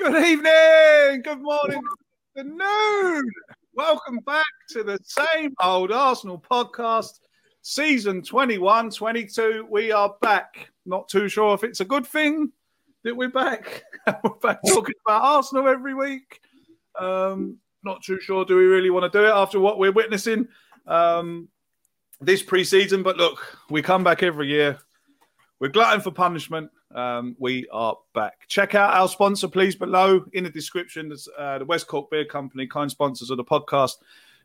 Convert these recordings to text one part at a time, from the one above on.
Good evening, good morning, good noon. Welcome back to the same old Arsenal podcast, season 21 22. We are back. Not too sure if it's a good thing that we're back. we're back talking about Arsenal every week. Um, not too sure. Do we really want to do it after what we're witnessing um, this pre season? But look, we come back every year. We're glutton for punishment. Um, we are back. Check out our sponsor, please, below in the description. Uh, the West Cork Beard Company, kind sponsors of the podcast.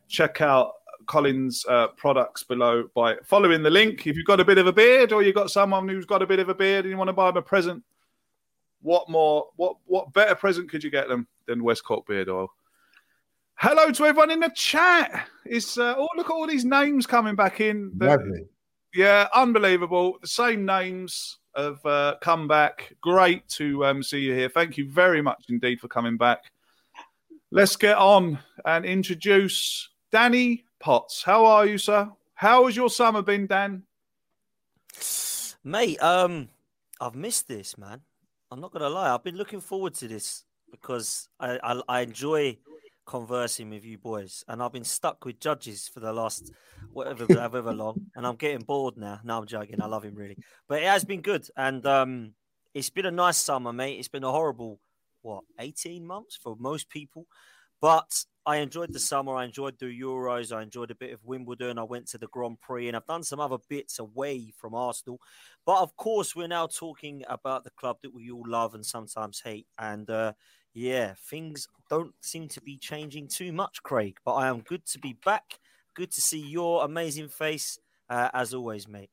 Check out Collins uh, products below by following the link. If you've got a bit of a beard or you've got someone who's got a bit of a beard and you want to buy them a present, what more, what what better present could you get them than West Cork Beard Oil? Hello to everyone in the chat. It's uh, oh look at all these names coming back in. Lovely. Yeah, unbelievable. The same names have uh, come back. Great to um, see you here. Thank you very much indeed for coming back. Let's get on and introduce Danny Potts. How are you, sir? How has your summer been, Dan? Mate, um, I've missed this, man. I'm not gonna lie. I've been looking forward to this because I, I, I enjoy conversing with you boys, and I've been stuck with judges for the last whatever however long, and I'm getting bored now. No, I'm joking. I love him really, but it has been good, and um, it's been a nice summer, mate. It's been a horrible what 18 months for most people, but I enjoyed the summer. I enjoyed the Euros. I enjoyed a bit of Wimbledon. I went to the Grand Prix, and I've done some other bits away from Arsenal. But of course, we're now talking about the club that we all love and sometimes hate, and. Uh, yeah, things don't seem to be changing too much, Craig. But I am good to be back. Good to see your amazing face, uh, as always, mate.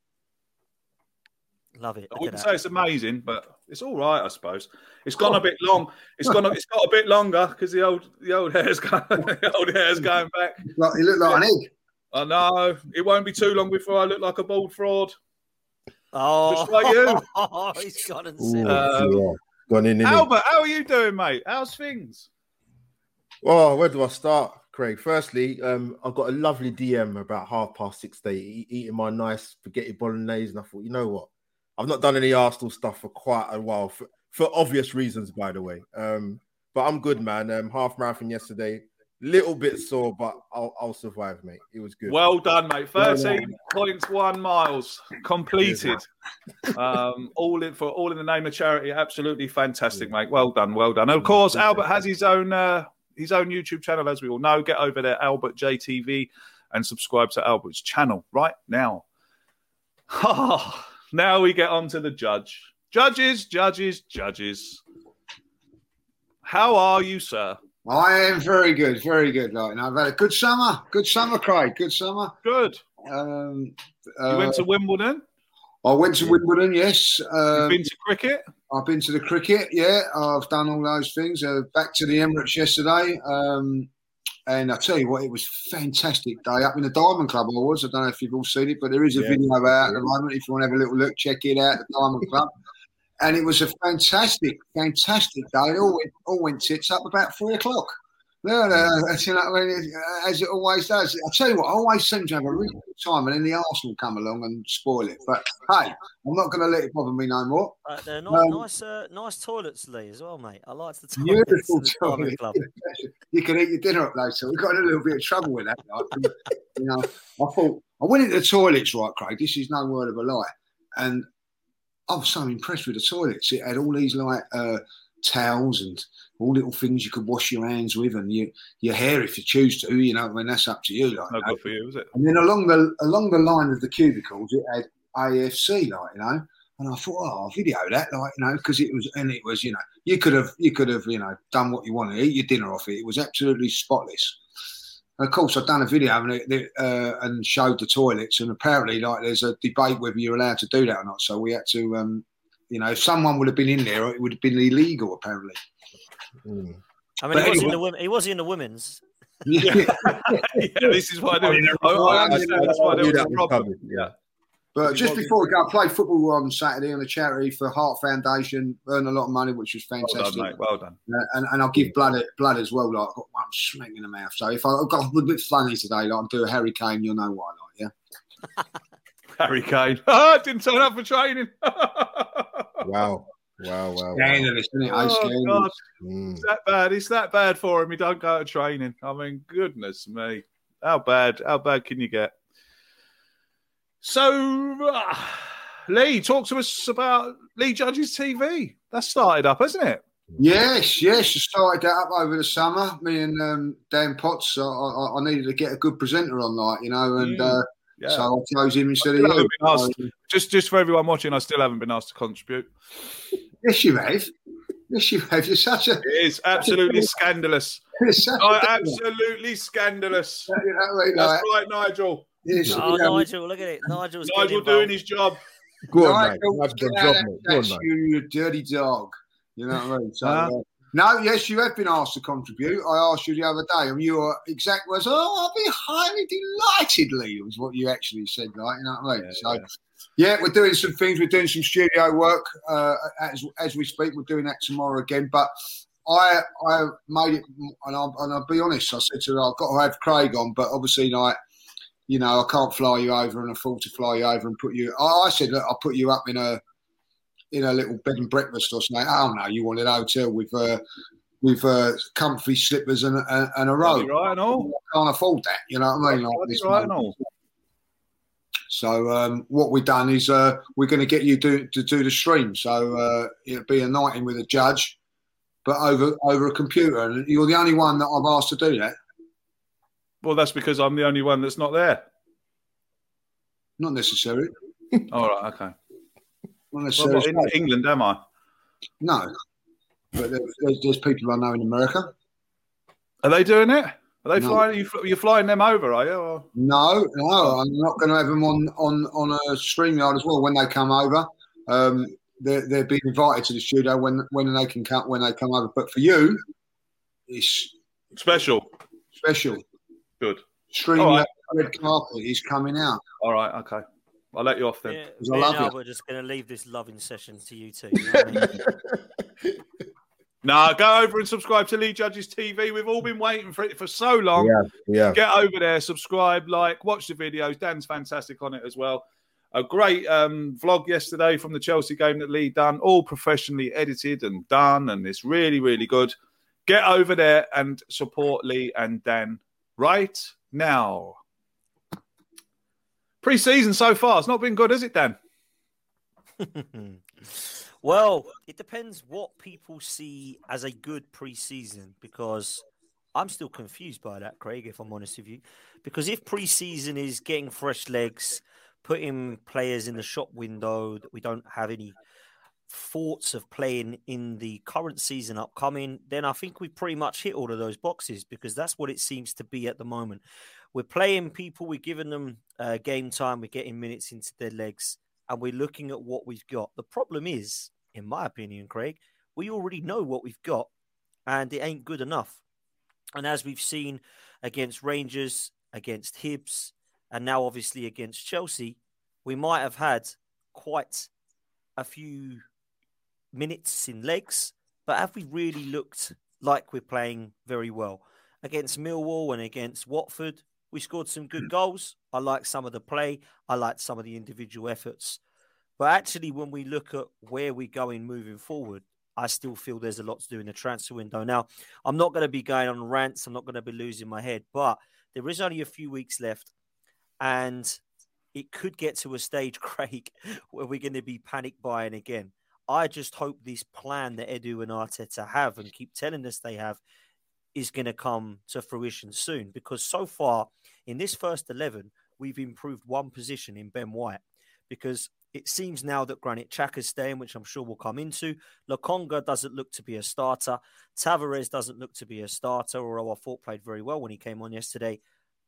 Love it. I wouldn't say it's amazing, but it's all right, I suppose. It's gone a bit long. It's gone. It's got a bit longer because the old the old hair's going. the old hair's going back. Like, you look like an egg. I know. It won't be too long before I look like a bald fraud. Oh, Just like you. oh, he's gone and said. Ooh, Um, yeah. Gone in? Albert, how are you doing, mate? How's things? Oh, where do I start, Craig? Firstly, um, I got a lovely DM about half past six day, eating my nice spaghetti bolognese, and I thought, you know what? I've not done any Arsenal stuff for quite a while, for, for obvious reasons, by the way. Um, but I'm good, man. Um, half marathon yesterday, little bit sore, but I'll, I'll survive, mate. It was good. Well done, mate. Well Thirteen point one miles completed. um, all in for all in the name of charity. Absolutely fantastic, mate. Well done, well done. And of course, Albert has his own uh, his own YouTube channel, as we all know. Get over there, Albert JTV, and subscribe to Albert's channel right now. now we get on to the judge. Judges, judges, judges. How are you, sir? I am very good, very good. Like, and I've had a good summer, good summer, Craig, good summer. Good. Um, You uh, went to Wimbledon. I went to Wimbledon, yes. You've Um, been to cricket. I've been to the cricket, yeah. I've done all those things. Uh, back to the Emirates yesterday. Um, and I tell you what, it was a fantastic day up in the Diamond Club. I was. I don't know if you've all seen it, but there is a Yeah. video out at the moment. If you want to have a little look, check it out. The Diamond Club. And it was a fantastic, fantastic day. It all went, all went tits up about three o'clock. No, no, that's, you know, as it always does. I tell you what, I always seem to have a really good time, and then the Arsenal come along and spoil it. But hey, I'm not going to let it bother me no more. Uh, they're ni- Um, nice, uh, nice toilets, Lee, as well, mate. I liked the toilets. Beautiful the toilet. Club. You can eat your dinner up later. We got in a little bit of trouble with that. Like, you know, I thought I went into the toilets, right, Craig. This is no word of a lie, and I was so impressed with the toilets. It had all these like uh, towels and all little things you could wash your hands with, and your your hair if you choose to. You know, I mean that's up to you. Like, No good for you, is it? And then along the along the line of the cubicles, it had AFC, like you know. And I thought, oh, I'll video that, like you know, because it was, and it was, you know, you could have, you could have, you know, done what you wanted, eat your dinner off it. It was absolutely spotless. And of course, I've done a video and, it, uh, and showed the toilets, and apparently, like, there's a debate whether you're allowed to do that or not. So we had to, um, You know, if someone would have been in there, it would have been illegal. Apparently. Mm. I mean, But he was in the women. He was in the women's. Yeah. yeah, this is why I do. I, I that's why there was a problem. Yeah. But just before we go, I played football on Saturday on a charity for Heart Foundation. Earned a lot of money, which was fantastic. Well fantastic. done, mate. Well done. Uh, and, and I'll give blood blood as well. Like I've got one smack in the mouth. So if I, I've got a bit funny today, like I'm doing a Harry Kane, you'll know why. Like yeah. Harry Kane. Ah, didn't turn up for training. Wow. Wow. Wow. wow. Scandalous, isn't it? Oh, scandalous. God. Mm. It's that bad. It's that bad for him. He don't go to training. I mean, goodness me. How bad? How bad can you get? So, uh, Lee, talk to us about Lee Judge's TV. That started up, hasn't it? Yes, yes. I started that up over the summer. Me and um, Dan Potts. I, I, I needed to get a good presenter on, that, you know, and Mm. uh, Yeah. so I chose him instead of you. asked. Just, just for everyone watching, I still haven't been asked to contribute. Yes, you have. Yes, you have. You're such a. It is absolutely scandalous. Absolutely scandalous. You know what I mean? That's right, Nigel. Yes, Oh, you Nigel, look at it. Nigel's Nigel doing involved. his job. Go on, mate. Nigel, Nice get good out job, of mate. Go on, mate. You, you dirty dog. You know what I mean? So, Huh? uh, no, yes, you have been asked to contribute. I asked you the other day, and you were exact words. Oh, I'll be highly delighted, Lee. Was what you actually said, like you know what I mean? Yeah, so, yeah. yeah. we're doing some things. We're doing some studio work uh, as as we speak. We're doing that tomorrow again. But I I made it, and I'll, and I'll be honest. I said to her, I've got to have Craig on, but obviously, like you know, I can't fly you over and afford to fly you over and put you. I, I said, look, I'll put you up in a in a little bed and breakfast or something. Oh no, you want an hotel with uh, with uh, comfy slippers and, and, and a robe. Right and all. I can't afford that. You know what I mean? Like this right and all. So um, what we've done is uh, we're going to get you do, to do the stream. So uh, it'll be a night in with a judge, but over over a computer. And you're the only one that I've asked to do that. Well, that's because I'm the only one that's not there. Not necessary. All right, okay. Not Well, necessary. not in England, am I? no. But there- there's, there's people I know in America. Are they doing it? Are they No. flying? You, you're flying them over, are you? Or- No, no, I'm not going to have them on on on a StreamYard as well when they come over. Um, they're they're being invited to the studio when when they can come when they come over. But for you, it's Special. special. Good. StreamYard All right. red carpet is coming out. All right, okay. I'll let you off then. Yeah, I love and you. We're just going to leave this loving session to you two. You know what I mean? Nah, go over and subscribe to Lee Judges TV. We've all been waiting for it for so long. Yeah. Yeah. Get over there, subscribe, like, watch the videos. Dan's fantastic on it as well. A great um, vlog yesterday from the Chelsea game that Lee done, all professionally edited and done, and it's really, really good. Get over there and support Lee and Dan right now. Pre-season so far, it's not been good, has it, Dan? well, it depends what people see as a good preseason because I'm still confused by that, Craig, if I'm honest with you. Because if preseason is getting fresh legs, putting players in the shop window that we don't have any thoughts of playing in the current season upcoming, then I think we've pretty much hit all of those boxes because that's what it seems to be at the moment. We're playing people, we're giving them uh, game time, we're getting minutes into their legs, and we're looking at what we've got. The problem is, in my opinion, Craig, we already know what we've got, and it ain't good enough. And as we've seen against Rangers, against Hibs, and now obviously against Chelsea, we might have had quite a few minutes in legs, but have we really looked like we're playing very well? Against Millwall and against Watford, we scored some good hmm. goals. I like some of the play. I like some of the individual efforts. But actually, when we look at where we're going moving forward, I still feel there's a lot to do in the transfer window. Now, I'm not going to be going on rants. I'm not going to be losing my head, but there is only a few weeks left. And it could get to a stage, Craig, where we're going to be panic buying again. I just hope this plan that Edu and Arteta have and keep telling us they have is going to come to fruition soon. Because so far in this first 11, we've improved one position in Ben White. Because it seems now that Granit Xhaka's staying, which I'm sure we'll come into. Lokonga doesn't look to be a starter. Tavares doesn't look to be a starter, although I thought played very well when he came on yesterday.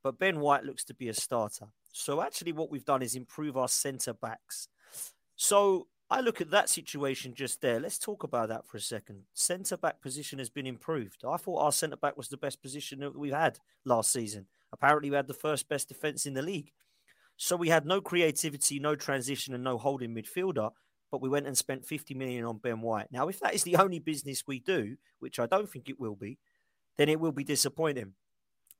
But Ben White looks to be a starter. So actually, what we've done is improve our centre backs. So I look at that situation just there. Let's talk about that for a second. Centre back position has been improved. I thought our centre back was the best position that we've had last season. Apparently, we had the first best defence in the league. So we had no creativity, no transition, and no holding midfielder. But we went and spent 50 million on Ben White. Now, if that is the only business we do, which I don't think it will be, then it will be disappointing.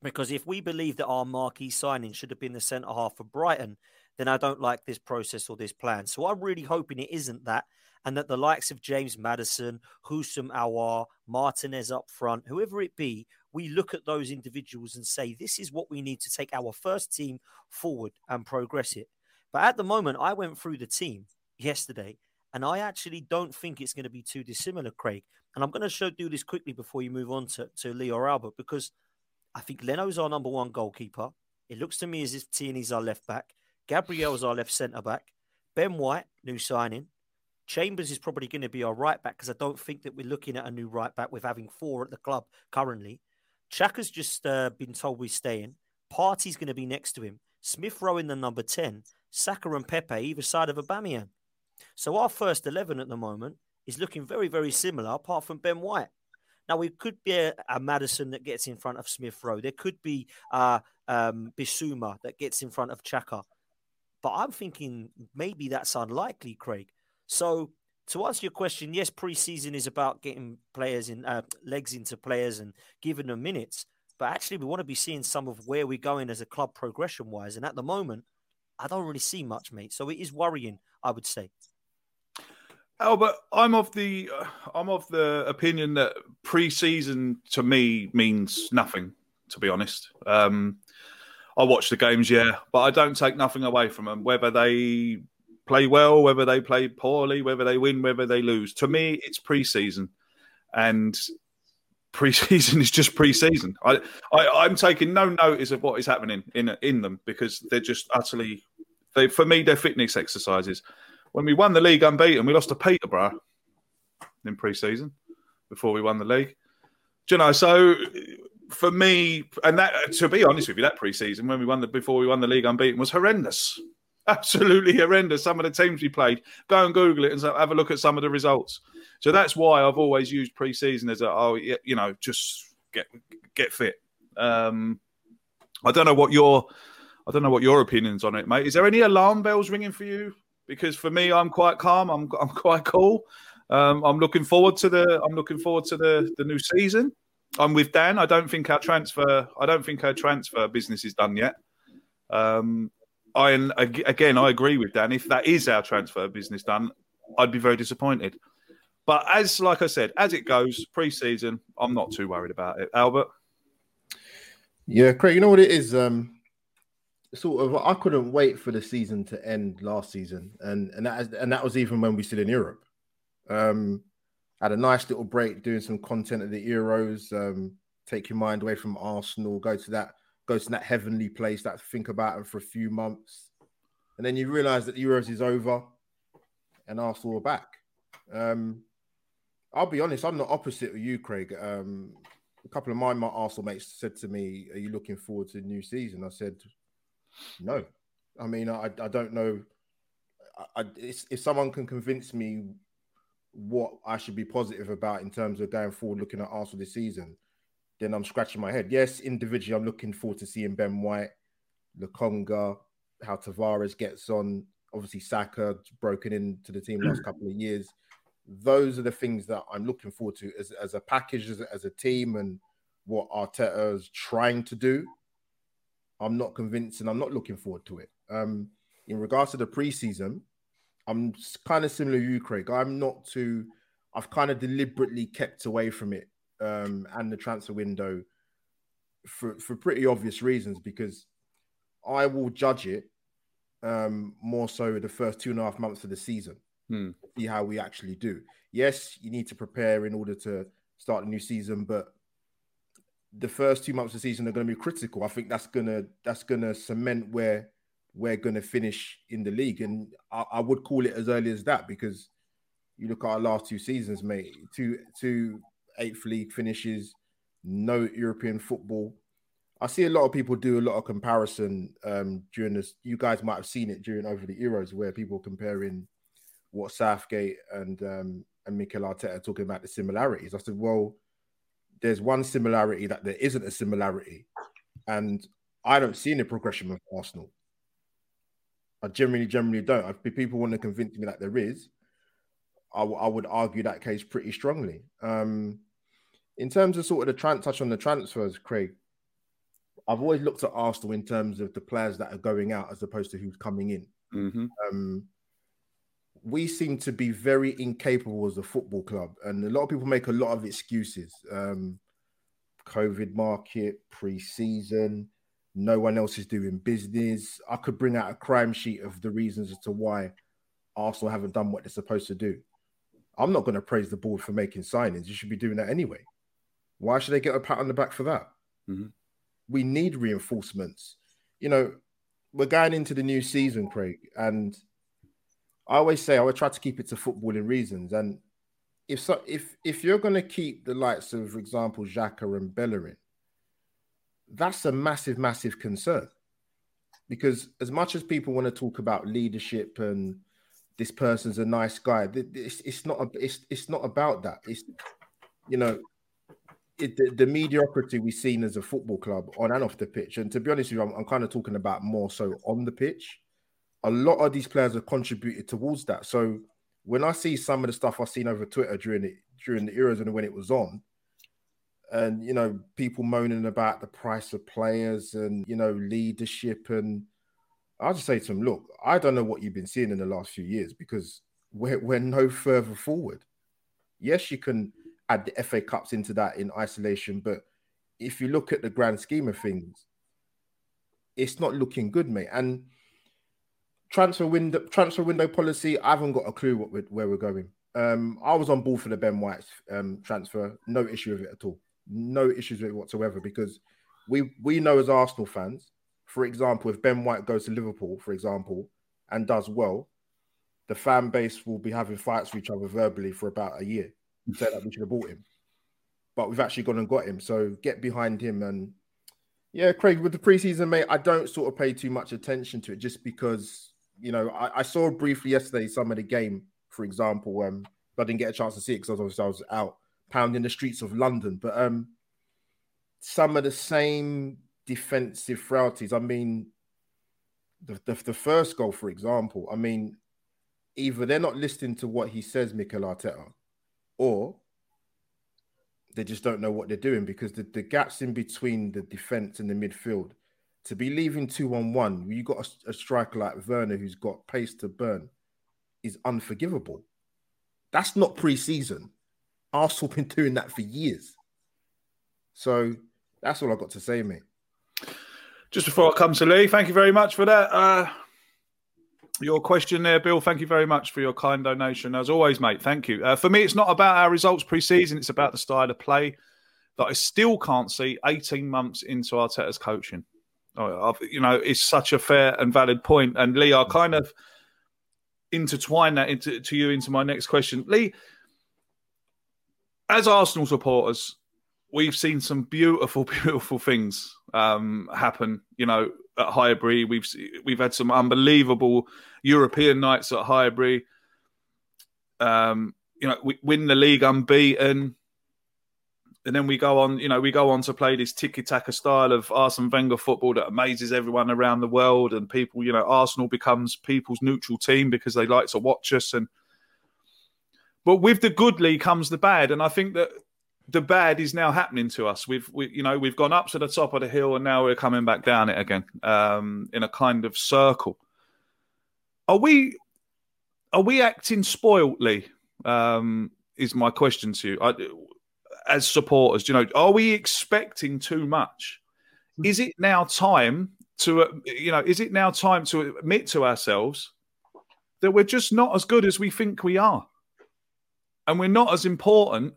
Because if we believe that our marquee signing should have been the centre half for Brighton, then I don't like this process or this plan. So I'm really hoping it isn't that, and that the likes of James Maddison, Houssem Aouar, Martinez up front, whoever it be, we look at those individuals and say, this is what we need to take our first team forward and progress it. But at the moment, I went through the team yesterday, and I actually don't think it's going to be too dissimilar, Craig. And I'm going to show do this quickly before you move on to, to Leo Albert, because I think Leno's our number one goalkeeper. It looks to me as if Tierney's our left back. Gabriel's our left centre back. Ben White, new signing. Chambers is probably going to be our right back because I don't think that we're looking at a new right back with having four at the club currently. Xhaka's just uh, been told we're staying. Partey's going to be next to him. Smith Rowe in the number 10. Saka and Pepe either side of Aubameyang. So our first 11 at the moment is looking very, very similar apart from Ben White. Now, we could be a, a Maddison that gets in front of Smith Rowe. There could be uh, um, Bissouma that gets in front of Xhaka. But I'm thinking maybe that's unlikely, Craig. So to answer your question, yes, preseason is about getting players in uh, legs into players and giving them minutes. But actually, we want to be seeing some of where we're going as a club progression wise. And at the moment, I don't really see much, mate. So it is worrying, I would say. Albert, I'm of the I'm of the opinion that pre-season to me means nothing. To be honest, um, I watch the games, yeah, but I don't take nothing away from them. Whether they play well, whether they play poorly, whether they win, whether they lose. To me, it's preseason, and preseason is just preseason. I, I am taking no notice of what is happening in in them because they're just utterly. They for me, they're fitness exercises. When we won the league unbeaten, we lost to Peterborough in preseason before we won the league. Do you know? So for me, and that to be honest with you, that preseason when we won the before we won the league unbeaten was horrendous, absolutely horrendous. Some of the teams we played, go and Google it and have a look at some of the results. So that's why I've always used preseason as a oh you know just get get fit. Um, I don't know what your I don't know what your opinions on it, mate. Is there any alarm bells ringing for you? Because for me, I'm quite calm. I'm I'm quite cool. Um, I'm looking forward to the I'm looking forward to the the new season. I'm with Dan. I don't think our transfer. I don't think our transfer business is done yet. Um, I again, I agree with Dan. If that is our transfer business done, I'd be very disappointed. But as like I said, as it goes, pre-season, I'm not too worried about it. Albert. Yeah, Craig. You know what it is. Um, sort of. I couldn't wait for the season to end last season, and and that and that was even when we still in Europe. Um, had a nice little break doing some content at the Euros. Um, take your mind away from Arsenal. Go to that. Go to that heavenly place. That think about it for a few months, and then you realise that the Euros is over, and Arsenal are back. Um, I'll be honest. I'm the opposite of you, Craig. Um, a couple of my, my Arsenal mates said to me, "Are you looking forward to the new season?" I said, "No." I mean, I, I don't know. I, I, if someone can convince me what I should be positive about in terms of going forward, looking at Arsenal this season, then I'm scratching my head. Yes, individually, I'm looking forward to seeing Ben White, Lokonga, how Tavares gets on. Obviously, Saka broken into the team last couple of years. Those are the things that I'm looking forward to as, as a package, as a, as a team, and what Arteta is trying to do. I'm not convinced, and I'm not looking forward to it. Um, in regards to the preseason, I'm kind of similar to you, Craig. I'm not too. I've kind of deliberately kept away from it um, and the transfer window for for pretty obvious reasons because I will judge it um, more so the first two and a half months of the season. Hmm. See how we actually do. Yes, you need to prepare in order to start a new season, but the first two months of the season are going to be critical. I think that's gonna that's gonna cement where we're going to finish in the league. And I, I, would call it as early as that because you look at our last two seasons, mate, two two eighth league finishes, no European football. I see a lot of people do a lot of comparison um, during this. You guys might have seen it during over the Euros where people comparing what Southgate and um, and Mikel Arteta talking about the similarities. I said, well, there's one similarity that there isn't a similarity, and I don't see any progression with Arsenal. I generally, generally don't. If people want to convince me that there is, I, w- I would argue that case pretty strongly. Um, in terms of sort of the tran- touch on the transfers, Craig, I've always looked at Arsenal in terms of the players that are going out as opposed to who's coming in. Mm-hmm. Um, we seem to be very incapable as a football club, and a lot of people make a lot of excuses. Um, COVID market, pre-season, no one else is doing business. I could bring out a crime sheet of the reasons as to why Arsenal haven't done what they're supposed to do. I'm not going to praise the board for making signings. You should be doing that anyway. Why should they get a pat on the back for that? Mm-hmm. We need reinforcements. You know, we're going into the new season, Craig, and I always say I would try to keep it to footballing reasons. And if so, if if you're going to keep the likes of, for example, Xhaka and Bellerin, that's a massive, massive concern. Because as much as people want to talk about leadership and this person's a nice guy, it's, it's not a, it's it's not about that. It's you know it, the, the, mediocrity we've seen as a football club on and off the pitch. And to be honest with you, I'm, I'm kind of talking about more so on the pitch. A lot of these players have contributed towards that. So when I see some of the stuff I've seen over Twitter during it during the Euros and when it was on, and you know, people moaning about the price of players and you know, leadership and I'll just say to them, look, I don't know what you've been seeing in the last few years because we're, we're no further forward. Yes, you can add the FA Cups into that in isolation. But if you look at the grand scheme of things, it's not looking good, mate. And transfer window transfer window policy, I haven't got a clue what we're, where we're going. Um, I was on board for the Ben White um, transfer, no issue with it at all, no issues with it whatsoever because we we know as Arsenal fans, for example, if Ben White goes to Liverpool, for example, and does well, the fan base will be having fights with each other verbally for about a year said that we should have bought him, but we've actually gone and got him. So get behind him and yeah, Craig, with the preseason, mate, I don't sort of pay too much attention to it just because you know I, I saw briefly yesterday some of the game, for example. Um, I didn't get a chance to see it because obviously I was out pounding the streets of London. But um, some of the same defensive frailties. I mean, the, the, the first goal, for example. I mean, either they're not listening to what he says, Mikel Arteta, or they just don't know what they're doing because the, the gaps in between the defense and the midfield to be leaving two on one, you got a, a striker like Werner who's got pace to burn, is unforgivable. That's not pre-season. Arsenal been doing that for years. So that's all I've got to say, mate. Just before I come to Lee, thank you very much for that. Uh, your question there, Bill. Thank you very much for your kind donation. As always, mate, thank you. Uh, for me, it's not about our results pre-season; it's about the style of play that I still can't see 18 months into Arteta's coaching. Oh, you know, it's such a fair and valid point. And Lee, I'll kind of intertwine that into to you into my next question, Lee. As Arsenal supporters, we've seen some beautiful, beautiful things um, happen. You know, at Highbury. We've we've had some unbelievable European nights at Highbury. Um, you know, we win the league unbeaten, and then we go on. You know, we go on to play this tiki taka style of Arsene Wenger football that amazes everyone around the world, and people. You know, Arsenal becomes people's neutral team because they like to watch us and. But with the goodly comes the bad, and I think that the bad is now happening to us. We've, we, you know, we've gone up to the top of the hill and now we're coming back down it again um, in a kind of circle. Are we, are we acting spoiltly? Um, is my question to you. I, as supporters, you know, are we expecting too much? Is it now time to, you know, is it now time to admit to ourselves that we're just not as good as we think we are, and we're not as important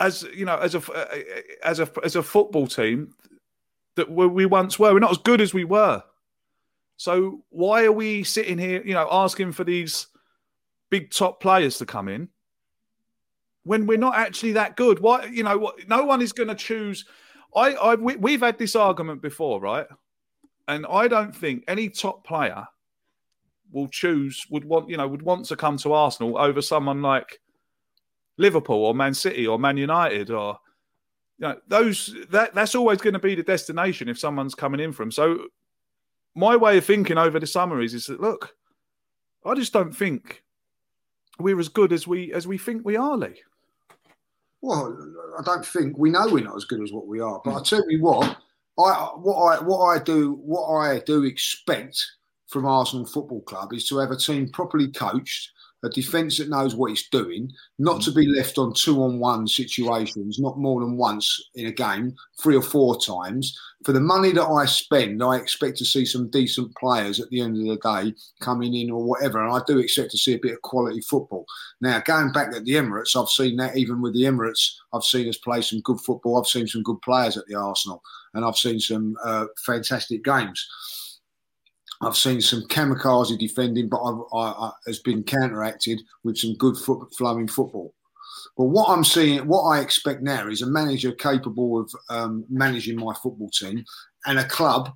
as you know, as a uh, as a as a football team that we once were. We're not as good as we were. So why are we sitting here, you know, asking for these big top players to come in when we're not actually that good? Why, you know, what? No one is going to choose. I, I, we, we've had this argument before, right? And I don't think any top player will choose would want you know would want to come to Arsenal over someone like Liverpool or Man City or Man United or you know those that that's always going to be the destination if someone's coming in from. So my way of thinking over the summer is is that look, I just don't think we're as good as we as we think we are, Lee. Well, I don't think we know we're not as good as what we are. But hmm. I tell you what, I what I what I do what I do expect from Arsenal Football Club is to have a team properly coached, a defence that knows what it's doing, not to be left on two on one situations, not more than once in a game, three or four times. For the money that I spend, I expect to see some decent players at the end of the day coming in or whatever. And I do expect to see a bit of quality football. Now, going back at the Emirates, I've seen that even with the Emirates, I've seen us play some good football. I've seen some good players at the Arsenal, and I've seen some uh, fantastic games. I've seen some kamikaze defending, but I've, I, I, has been counteracted with some good foot, flowing football. But what I'm seeing, what I expect now is a manager capable of um, managing my football team and a club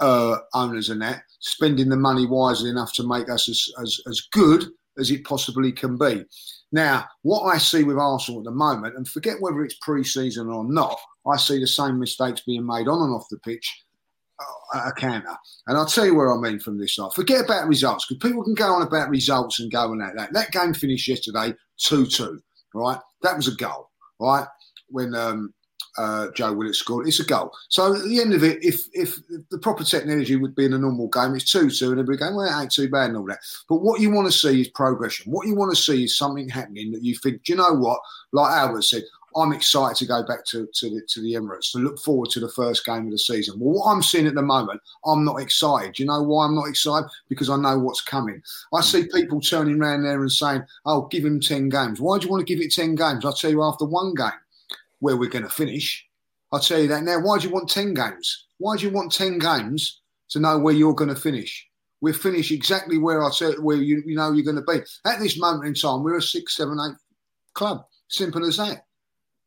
uh, owners and that spending the money wisely enough to make us as, as, as good as it possibly can be. Now, what I see with Arsenal at the moment, and forget whether it's pre-season or not, I see the same mistakes being made on and off the pitch a counter. And I'll tell you where I mean from this side. Forget about results because people can go on about results and go on that. That, that game finished yesterday 2 2, right? That was a goal, right? When um, uh, Joe Willock scored, it's a goal. So at the end of it, if if the proper technology would be in a normal game, it's 2 2, and everybody going, well, it ain't too bad and all that. But what you want to see is progression. What you want to see is something happening that you think, do you know what? Like Albert said, I'm excited to go back to, to, the, to the Emirates to look forward to the first game of the season. Well, what I'm seeing at the moment, I'm not excited. Do you know why I'm not excited? Because I know what's coming. I hmm. see people turning around there and saying, oh, give him 10 games. Why do you want to give it 10 games? I'll tell you after one game where we're going to finish. I'll tell you that now. Why do you want 10 games? Why do you want 10 games to know where you're going to finish? We'll finish exactly where I said where you, you know you're going to be. At this moment in time, we're a six, seven, eight club. Simple as that.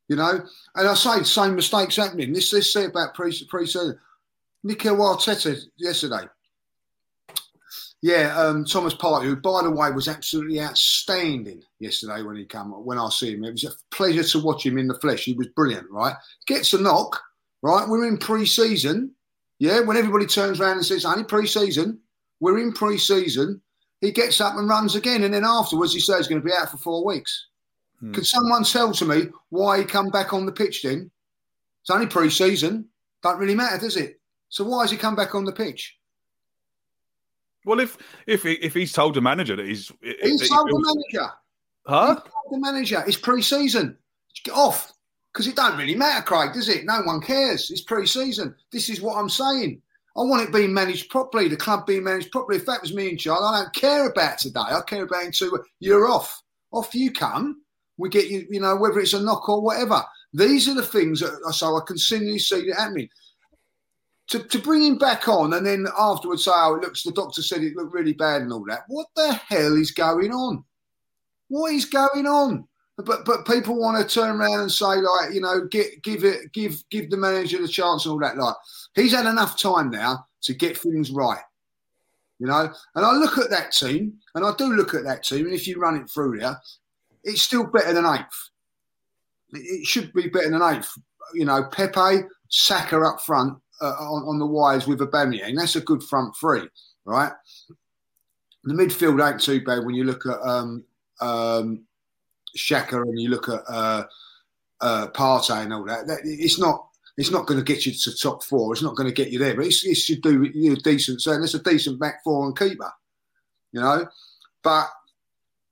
You know, and I say same mistakes happening. This this say about pre pre-season. Mikel Arteta yesterday. Yeah, um, Thomas Partey, who by the way was absolutely outstanding yesterday when he came when I see him. It was a pleasure to watch him in the flesh. He was brilliant, right? Gets a knock, right? We're in pre-season. Yeah, when everybody turns around and says only pre-season, we're in pre-season. He gets up and runs again, and then afterwards he says he's going to be out for four weeks. Hmm. Could someone tell to me why he come back on the pitch then? It's only pre-season. Don't really matter, does it? So why has he come back on the pitch? Well, if if he, if he's told the manager that he's he's that told he feels... the manager, huh? the manager, it's pre-season. Get off because it don't really matter, Craig, does it? No one cares. It's pre-season. This is what I'm saying. I want it being managed properly. The club being managed properly. If that was me and charge, I don't care about today. I care about in two. You're off. Off you come we get you, you know, whether it's a knock or whatever. These are the things that I so I continually see it happening. To, to bring him back on and then afterwards say, oh, it looks, the doctor said it looked really bad and all that. What the hell is going on? What is going on? But but people want to turn around and say like you know get give it give give the manager the chance and all that like he's had enough time now to get things right you know and I look at that team and I do look at that team and if you run it through there it's still better than eighth. It should be better than eighth. You know, Pepe, Saka up front uh, on, on, the wires with Aubameyang. That's a good front three, right? The midfield ain't too bad when you look at um, um, Xhaka and you look at uh, uh, Partey and all that. that it's not it's not going to get you to top four. It's not going to get you there, but it's, it should do you decent. So it's a decent back four and keeper, you know. But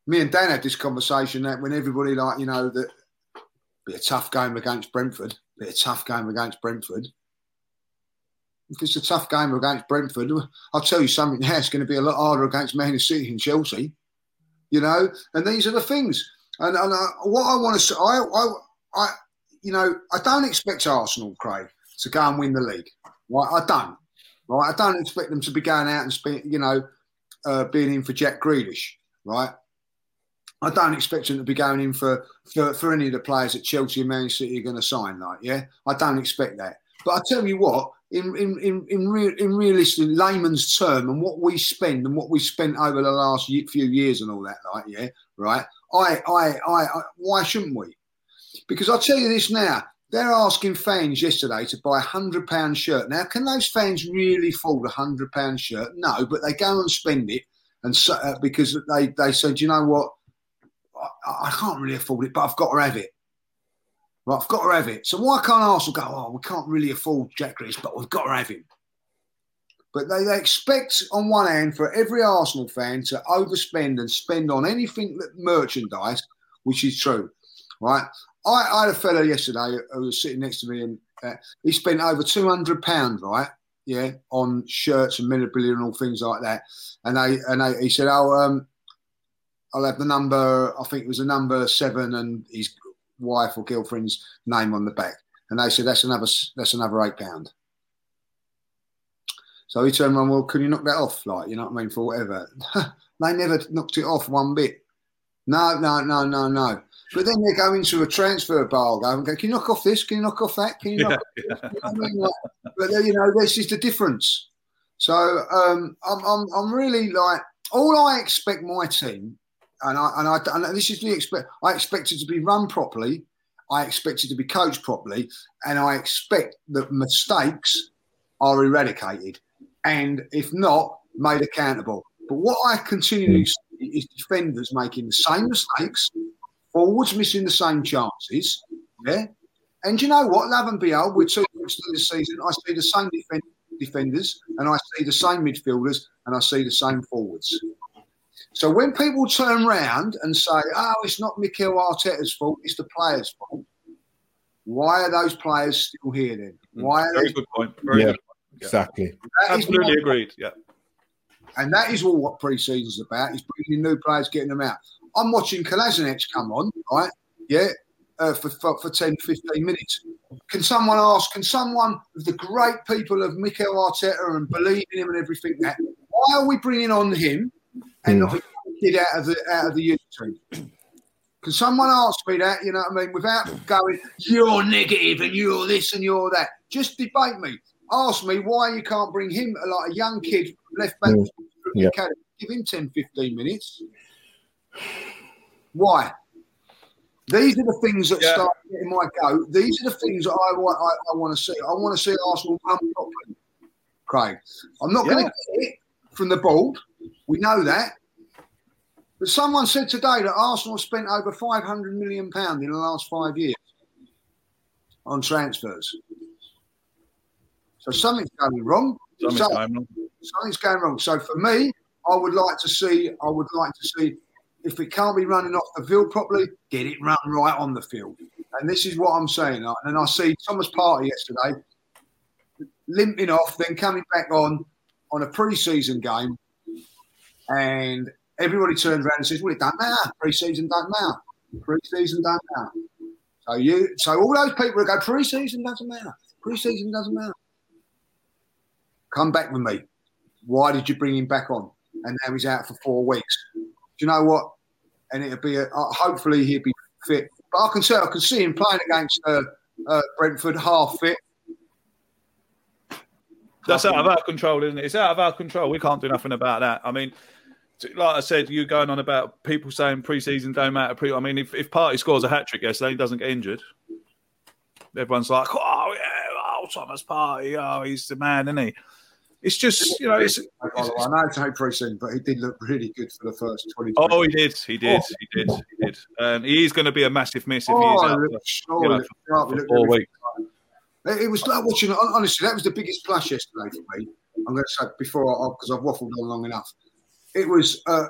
me and Dan had this conversation that when everybody like you know that be a tough game against Brentford, be a tough game against Brentford. If it's a tough game against Brentford, I'll tell you something now. It's going to be a lot harder against Man City and Chelsea. You know, and these are the things. And, and uh, what I want to say, I, I, I, you know, I don't expect Arsenal, Craig, to go and win the league. Right, I don't. Right, I don't expect them to be going out and spend, you know, uh, being in for Jack Grealish. Right, I don't expect him to be going in for, for, for any of the players that Chelsea and Man City are going to sign. Like, yeah, I don't expect that. But I tell you what, in in in in, real, in realistic layman's term and what we spend and what we spent over the last few years and all that, like yeah, right. I, I, I, I why shouldn't we? Because I'll tell you this now. They're asking fans yesterday to buy a hundred pound shirt. Now, can those fans really afford a hundred pound shirt? No, but they go and spend it, and so, uh, because they they said, you know what, I, can't really afford it, but I've got to have it. Right, I've got to have it. So why can't Arsenal go? Oh, we can't really afford Jack Grealish, but we've got to have him. But they, they expect on one hand for every Arsenal fan to overspend and spend on anything that merchandise, which is true, right? I, I had a fellow yesterday who was sitting next to me, and uh, he spent over two hundred pounds, right? Yeah, on shirts and memorabilia and all things like that. And they and they, he said, "Oh, um, I'll have the number. I think it was a number seven, and his wife or girlfriend's name on the back." And they said, "That's another. That's another eight pound." So he turned around, well, can you knock that off? Like, you know what I mean? For whatever. they never knocked it off one bit. No, no, no, no, no. But then they go into a transfer bar and go, can you knock off this? Can you knock off that? Can you knock yeah. You know I mean? like, but, you know, this is the difference. So um, I'm, I'm, I'm really like, all I expect my team, and I, and I, and this is the expect, I expect it to be run properly. I expect it to be coached properly. And I expect that mistakes are eradicated and if not, made accountable. But what I continually see is defenders making the same mistakes, forwards missing the same chances. Yeah. And you know what? Love and behold, we're two weeks into the season. I see the same defend- defenders and I see the same midfielders and I see the same forwards. So when people turn around and say, oh, it's not Mikel Arteta's fault, it's the players' fault, why are those players still here then? Why are Very they good point. Very Yeah. good. Exactly. That is Absolutely what- agreed. Yeah. And that is all what pre-season is about: is bringing new players, getting them out. I'm watching Kolasinac come on, right? Yeah, uh, for, for for 10, 15 minutes. Can someone ask? Can someone of the great people of Mikel Arteta and believe in him and everything that? Why are we bringing on him and not a kid out of the out of the youth team? Can someone ask me that? You know what I mean? Without going, you're negative and you're this and you're that. Just debate me. Ask me why you can't bring him, like a young kid, left back, Mm. Yeah. academy, give him 10, 15 minutes. Why? These are the things that Yeah. start getting my go. These are the things that I want. I, I want to see. I want to see Arsenal run properly. Craig, I'm not going to get it from the board. We know that. But someone said today that Arsenal spent over 500 million pound in the last five years on transfers. So something's going wrong. Something's So- going on. something's going wrong. So for me, I would like to see. I would like to see if it can't be running off the field properly, get it run right on the field. And this is what I'm saying. And I see Thomas Partey yesterday limping off, then coming back on on a pre-season game, and everybody turns around and says, "Well, it don't matter. Pre-season don't matter. Pre-season don't matter." So you, so all those people who go pre-season doesn't matter. Pre-season doesn't matter. Come back with me. Why did you bring him back on? And now he's out for four weeks. Do you know what? And it'll be a, uh, hopefully he'll be fit. But I can see I can see him playing against uh, uh, Brentford half fit. That's out of our control, isn't it? It's out of our control. We can't do nothing about that. I mean, like I said, you going on about people saying pre-season don't matter. Pre- I mean, if, if Partey scores a hat trick yesterday, he doesn't get injured. Everyone's like, oh yeah, oh Thomas Partey, oh he's the man, isn't he? It's just you know, it's, the I know it's only pre-season, but he did look really good for the first 20 oh he did, he did, oh. he did, he did, and he is going to be a massive miss if he is Oh, out for, sure, you know, he looked for four weeks. It it was like watching. Honestly, that was the biggest flash yesterday for me. I'm going to say before because I've waffled on long enough. It was. Uh,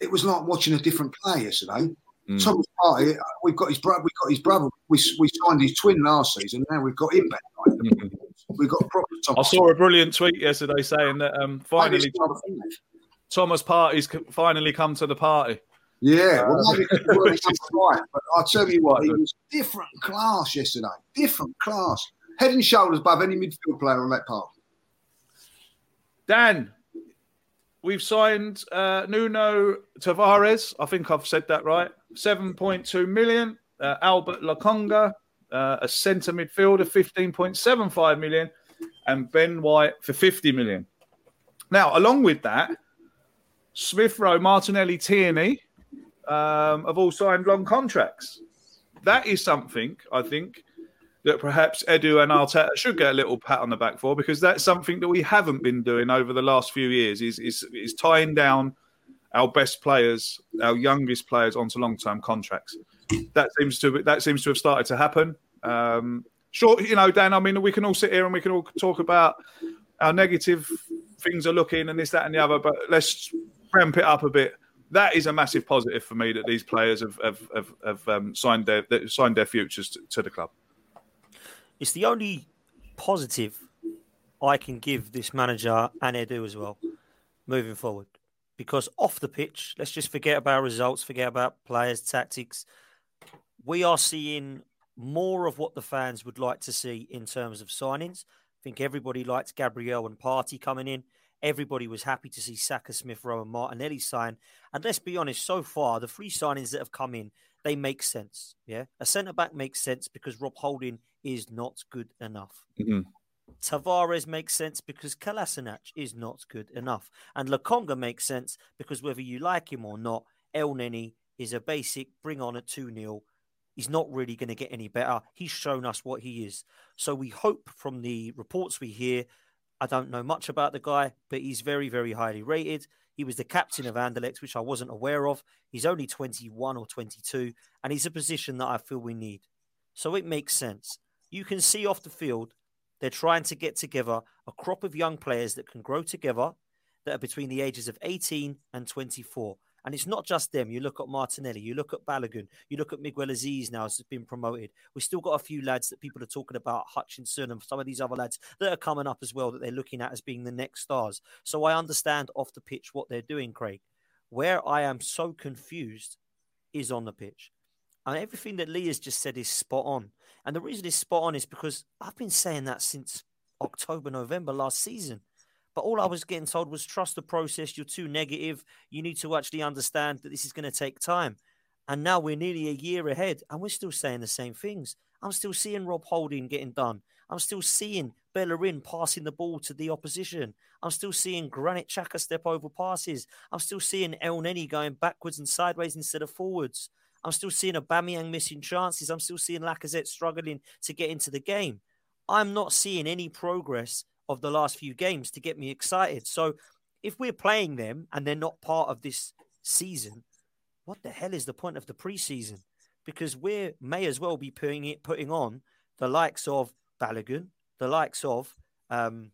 it was like watching a different player yesterday. Mm. Thomas Partey, we've got his brother. We got his brother. We, we signed his twin last season. Now we've got him back. Right? Mhm. We've got proper I saw a brilliant tweet yesterday saying that um, finally Thomas Partey's c- finally come to the party. Yeah, well, Uh, maybe it could right, but I'll tell you what, he was different class yesterday. Different class, head and shoulders above any midfield player on that part. Dan, we've signed uh, Nuno Tavares. I think I've said that right. 7.2 million. Uh, Albert Lokonga, uh, a centre midfielder, 15.75 million. and Ben White for 50 million. Now, along with that, Smith Rowe, Martinelli, Tierney um, have all signed long contracts. That is something I think that perhaps Edu and Arteta should get a little pat on the back for because that's something that we haven't been doing over the last few years is is, is tying down our best players, our youngest players onto long term contracts. That seems to that seems to have started to happen. Um, sure, you know, Dan. I mean, we can all sit here and we can all talk about how negative things are looking and this, that, and the other. But let's ramp it up a bit. That is a massive positive for me that these players have have, have, have um, signed their signed their futures to, to the club. It's the only positive I can give this manager and Edu as well moving forward. Because off the pitch, let's just forget about results, forget about players, tactics. We are seeing more of what the fans would like to see in terms of signings. I think everybody liked Gabriel and Partey coming in. Everybody was happy to see Saka, Smith Rowe, and Martinelli sign. And let's be honest, so far, the three signings that have come in, they make sense. Yeah. A centre back makes sense because Rob Holding is not good enough. Mm-hmm. Tavares makes sense because Kolasinac is not good enough. And Lokonga makes sense because whether you like him or not, Elneny is a basic bring on a 2 0 He's not really going to get any better. He's shown us what he is. So we hope from the reports we hear. I don't know much about the guy, but he's very, very highly rated. He was the captain of Anderlecht, which I wasn't aware of. He's only 21 or 22, and he's a position that I feel we need. So it makes sense. You can see off the field, they're trying to get together a crop of young players that can grow together that are between the ages of 18 and 24. And it's not just them. You look at Martinelli, you look at Balogun, you look at Miguel Azeez now has been promoted. We've still got a few lads that people are talking about, Hutchinson and some of these other lads that are coming up as well that they're looking at as being the next stars. So I understand off the pitch what they're doing, Craig. Where I am so confused is on the pitch. And everything that Lee has just said is spot on. And the reason it's spot on is because I've been saying that since October, November last season. But all I was getting told was trust the process. You're too negative. You need to actually understand that this is going to take time. And now we're nearly a year ahead and we're still saying the same things. I'm still seeing Rob Holding getting done. I'm still seeing Bellerin passing the ball to the opposition. I'm still seeing Granit Xhaka step over passes. I'm still seeing Elneny going backwards and sideways instead of forwards. I'm still seeing Aubameyang missing chances. I'm still seeing Lacazette struggling to get into the game. I'm not seeing any progress of the last few games to get me excited. So if we're playing them and they're not part of this season, what the hell is the point of the preseason? Because we may as well be putting it putting on the likes of Balogun, the likes of um,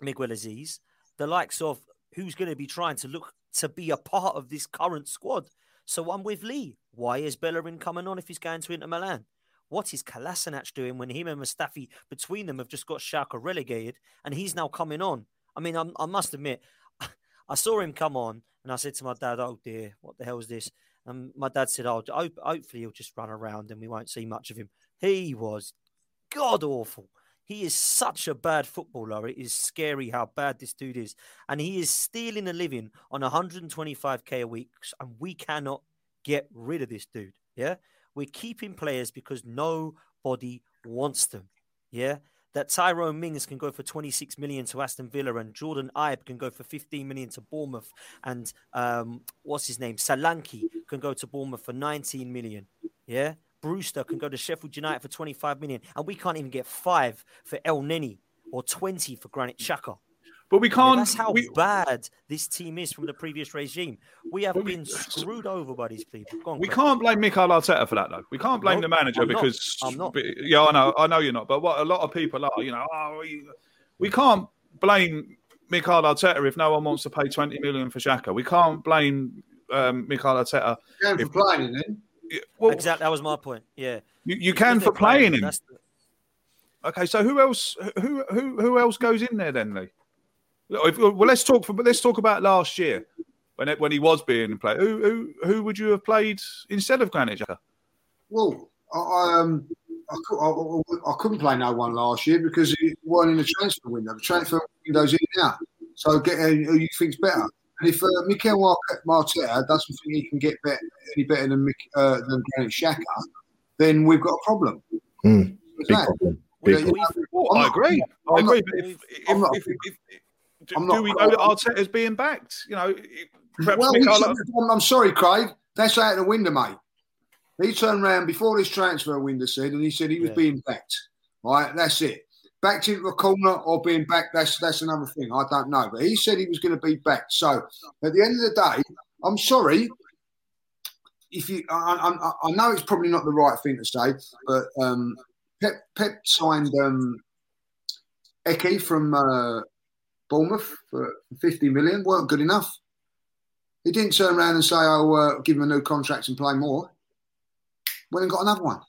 Miguel Azeez, the likes of who's going to be trying to look to be a part of this current squad. So I'm with Lee. Why is Bellerin coming on if he's going to Inter Milan? What is Kolasinac doing when him and Mustafi between them have just got Schalke relegated and he's now coming on? I mean, I'm, i must admit, I saw him come on and I said to my dad, "Oh dear, what the hell is this?" And my dad said, "Oh, hopefully he'll just run around and we won't see much of him." He was god awful. He is such a bad footballer. It is scary how bad this dude is. And he is stealing a living on 125k a week. And we cannot get rid of this dude. Yeah. We're keeping players because nobody wants them. Yeah. That Tyrone Mings can go for 26 million to Aston Villa and Jordan Ibe can go for 15 million to Bournemouth. And um, what's his name? Solanke can go to Bournemouth for 19 million. Yeah. Brewster can go to Sheffield United for 25 million. And we can't even get five for Elneny or 20 for Granit Xhaka. But we can't. that's how we, bad this team is from the previous regime. We have been we, screwed over by these people. On, we can't blame Mikel Arteta for that, though. We can't blame the manager I'm because. Not. I'm not. Yeah, I know. I know you're not. But what a lot of people are, you know, oh, we, we can't blame Mikel Arteta if no one wants to pay 20 million for Xhaka. We can't blame um, Mikel Arteta. Going for playing then. Well, exactly. That was my point. Yeah. You, you can for playing, playing him. The... Okay, so who else? Who who who else goes in there then, Lee? Well, let's talk. For, let's talk about last year when it, when he was being played. Who who who would you have played instead of Granit Xhaka? Well, I, um, I, I, I, couldn't play no one last year because he weren't in the transfer window. The transfer window's in now, so get who you think's better. And if uh, Mikel Arteta doesn't think he can get better, any better than uh, than Granit Xhaka, then we've got a problem. Mm, big problem. Big problem. Well, I'm I not- agree. I I'm not- agree. But if, if, I'm not- if, if, do, do we know that Arteta's being backed? You know, perhaps Well, Mikel- we I'm, I'm sorry, Craig. That's out the window, mate. He turned around before this transfer window said, and he said he was Yeah. being backed. Right, that's it. Backed into a corner or being back, that's that's another thing. I don't know. But he said he was going to be back. So at the end of the day, I'm sorry. If you, I, I, I know it's probably not the right thing to say, but um, Pep, Pep signed um, Aké from uh, Bournemouth for 50 million. weren't good enough. He didn't turn around and say, "Oh, uh, give him a new contract and play more." Went and got another one.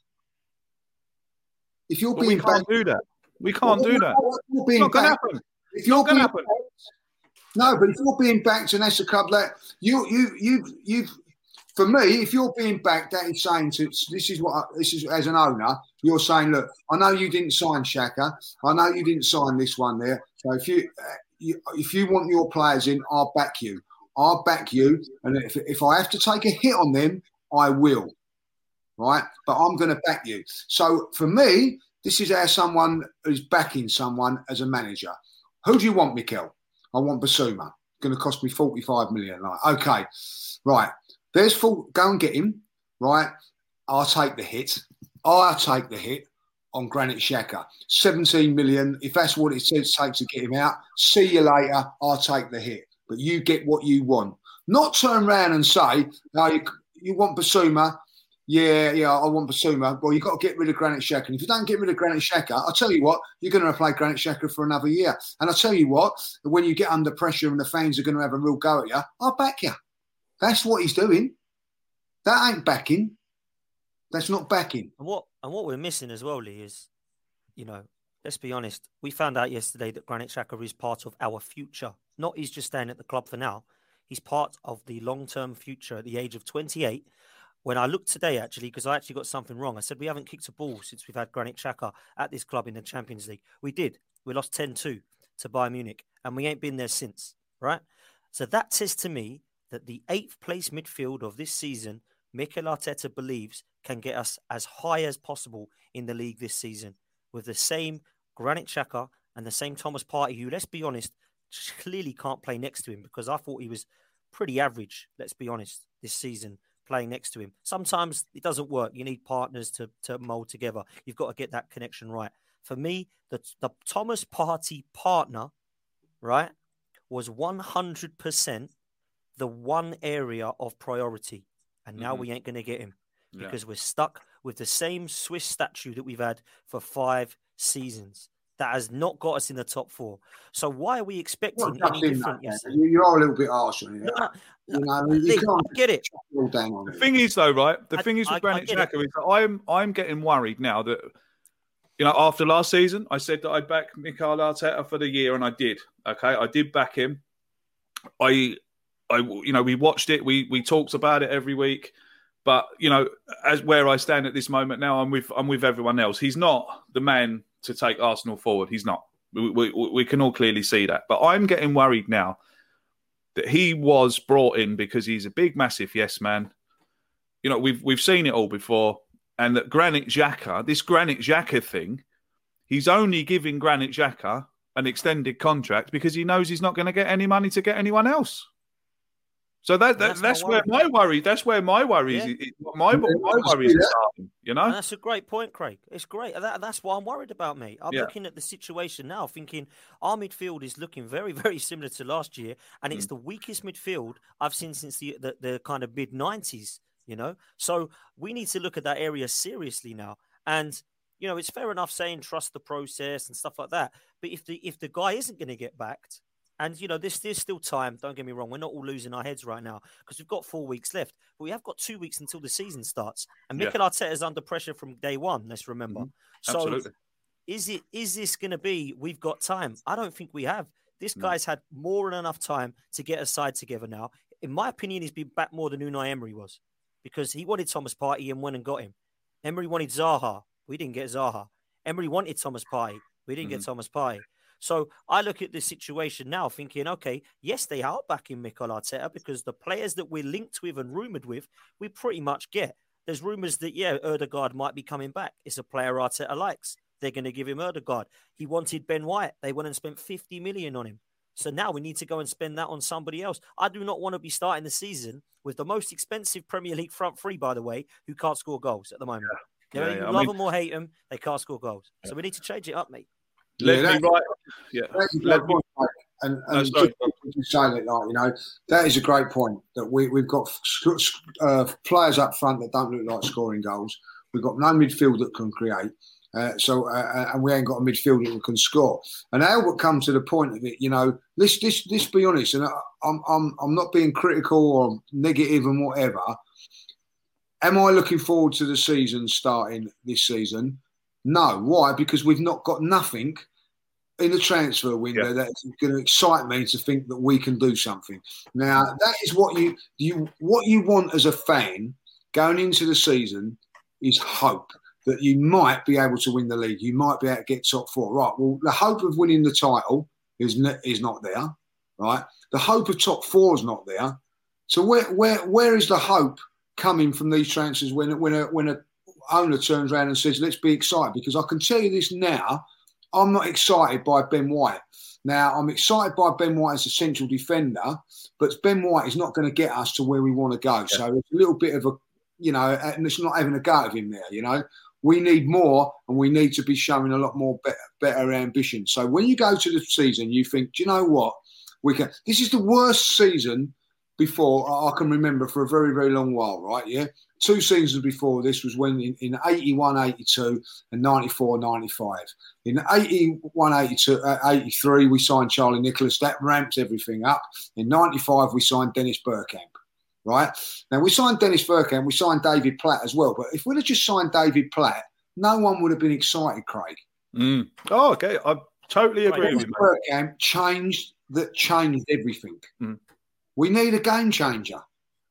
If you're but we being can't backed, do that. We can't do that. It's not going to happen. if you're not gonna happen. no, but if you're being backed and that's a club that you you you you for me, if you're being backed, that is saying to this is what I, this is as an owner, you're saying, look, I know you didn't sign Xhaka, I know you didn't sign this one there. So if you, uh, you if you want your players in, I'll back you. I'll back you, and if if I have to take a hit on them, I will. Right, but I'm going to back you. So for me, this is how someone is backing someone as a manager. Who do you want, Mikel? I want Bissouma. Going to cost me 45 million. Like, okay, right. There's full. Go and get him. Right. I'll take the hit. I'll take the hit on Granit Xhaka. 17 million. If that's what it says, takes to get him out. See you later. I'll take the hit. But you get what you want. Not turn around and say, "No, you, you want Bissouma." Yeah, yeah, I want Bissouma. Uh, well, you've got to get rid of Granit Xhaka. And if you don't get rid of Granit Xhaka, I'll tell you what, you're going to play Granit Xhaka for another year. And I'll tell you what, when you get under pressure and the fans are going to have a real go at you, I'll back you. That's what he's doing. That ain't backing. That's not backing. And what and what we're missing as well, Lee, is you know, let's be honest. We found out yesterday that Granit Xhaka is part of our future. Not he's just staying at the club for now. He's part of the long-term future at the age of 28. When I looked today, actually, because I actually got something wrong, I said we haven't kicked a ball since we've had Granit Xhaka at this club in the Champions League. We did. We lost 10-2 to Bayern Munich, and we ain't been there since, right? So that says to me that the eighth place midfield of this season, Mikel Arteta believes can get us as high as possible in the league this season with the same Granit Xhaka and the same Thomas Partey, who, let's be honest, clearly can't play next to him because I thought he was pretty average, let's be honest, this season playing next to him. Sometimes it doesn't work. You need partners to, to mold together. You've got to get that connection right. For me, the, the Thomas Partey partner, right, was 100% the one area of priority. And now Mhm. we ain't going to get him Yeah. because we're stuck with the same Swiss statue that we've had for five seasons. That has not got us in the top four. So why are we expecting Well, any different? that, yesterday? you, you are a little bit harsh on it. No, no, You know, Lee, you can't I get it. all down on The it. thing is, though, right? The I- thing is with I Granit get. Xhaka is that I'm I'm getting worried now that you know after last season I said that I'd back Mikel Arteta for the year, and I did. Okay, I did back him. I, I, you know, we watched it. We we talked about it every week. But you know, as where I stand at this moment now, I'm with I'm with everyone else. He's not the man to take Arsenal forward. He's not. We, we, we can all clearly see that. But I'm getting worried now that he was brought in because he's a big, massive yes man. You know, we've we've seen it all before, and that Granit Xhaka, this Granit Xhaka thing, he's only giving Granit Xhaka an extended contract because he knows he's not going to get any money to get anyone else. So that, that that's that's, my where worry. my worry. That's where my worry Yeah. is. is- My my worry is starting. You know. And that's a great point, Craig. It's great. That, that's why I'm worried about, me. I'm Yeah. looking at the situation now, thinking our midfield is looking very, very similar to last year, and Mm. it's the weakest midfield I've seen since the the, the kind of mid '90s. You know, so we need to look at that area seriously now. And you know, it's fair enough saying trust the process and stuff like that. But if the if the guy isn't going to get backed, and you know, there's there's still time. Don't get me wrong. We're not all losing our heads right now because we've got four weeks left, but we have got two weeks until the season starts. And Yeah. Mikel Arteta is under pressure from day one. Let's remember. Mhm. So Absolutely. is it is this going to be? We've got time. I don't think we have. This guy's had more than enough time to get a side together now. In my opinion, he's been back more than Unai Emery was because he wanted Thomas Partey and went and got him. Emery wanted Zaha. We didn't get Zaha. Emery wanted Thomas Partey. We didn't get Thomas Partey. So I look at this situation now thinking, okay, yes, they are backing Mikel Arteta because the players that we're linked with and rumoured with, we pretty much get. There's rumours that, yeah, Ødegaard might be coming back. It's a player Arteta likes. they're going to give him Ødegaard. He wanted Ben White. They went and spent 50 million on him. So now we need to go and spend that on somebody else. I do not want to be starting the season with the most expensive Premier League front three, by the way, who can't score goals at the moment. Yeah. You, know, yeah, yeah. love I mean, them or hate them, they can't score goals. So we need to change it up, mate. Let yeah, me right. Yeah. Let me, and, and no, just, saying it like you know that is a great point that we we've got uh, players up front that don't look like scoring goals. We've got no midfield that can create. Uh, so uh, uh, and we ain't got a midfielder that can score. And Albert come to the point of it, you know. Let's this this be honest, and I'm I'm I'm not being critical or negative and whatever. Am I looking forward to the season starting this season? No. Why? Because we've not got nothing in the transfer window yeah. that's going to excite me to think that we can do something. Now that is what you you what you want as a fan going into the season is hope that you might be able to win the league. You might be able to get top four. Right. Well, the hope of winning the title is n- is not there. Right. The hope of top four is not there. So where where where is the hope coming from these transfers when when a when a owner turns around and says, "Let's be excited"? Because I can tell you this now, I'm not excited by Ben White. Now I'm excited by Ben White as a central defender, but Ben White is not going to get us to where we want to go. Yeah. So it's a little bit of a, you know, and it's not having a go at him there. You know, we need more, and we need to be showing a lot more better, better ambition. So when you go to the season, you think, do you know what? We can. This is the worst season before I can remember for a very, very long while, right? Yeah. Two seasons before this was when in, in 81, 82 and 94, 95. In 81, 82, uh, 83, we signed Charlie Nicholas. That ramped everything up. In 95, we signed Dennis Bergkamp, right? Now, we signed Dennis Bergkamp, we signed David Platt as well. But if we'd have just signed David Platt, no one would have been excited, Craig. Mm. Oh, okay. I totally agree Dennis with you. Bergkamp changed, that changed everything. Mm. We need a game changer.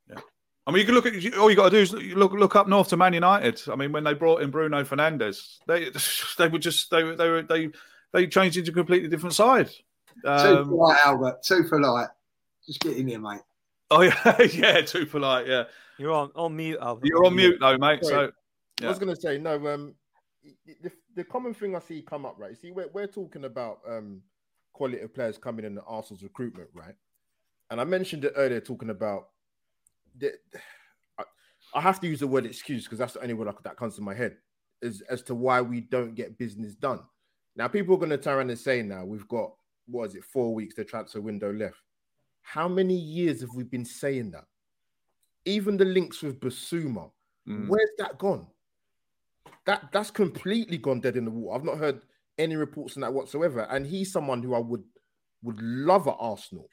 Yeah. I mean, you can look at all you got to do is look look up north to Man United. I mean, when they brought in Bruno Fernandes, they they were just they were they were they they changed into a completely different side. Um, too polite, Albert. Too polite. Just get in here, mate. Oh yeah, yeah. Too polite. Yeah. You're on on mute, Albert. You're on mute though, mate. Sorry. So yeah. I was going to say no. Um, the, the common thing I see come up, right? See, we're we're talking about um quality of players coming in the Arsenal's recruitment, right? And I mentioned it earlier, talking about the. I have to use the word excuse because that's the only word that comes to my head is as to why we don't get business done. Now, people are going to turn around and say, now we've got what is it, four weeks the transfer window left. How many years have we been saying that? Even the links with Bissouma, mm. where's that gone? That that's completely gone dead in the water. I've not heard any reports on that whatsoever. And he's someone who I would would love at Arsenal.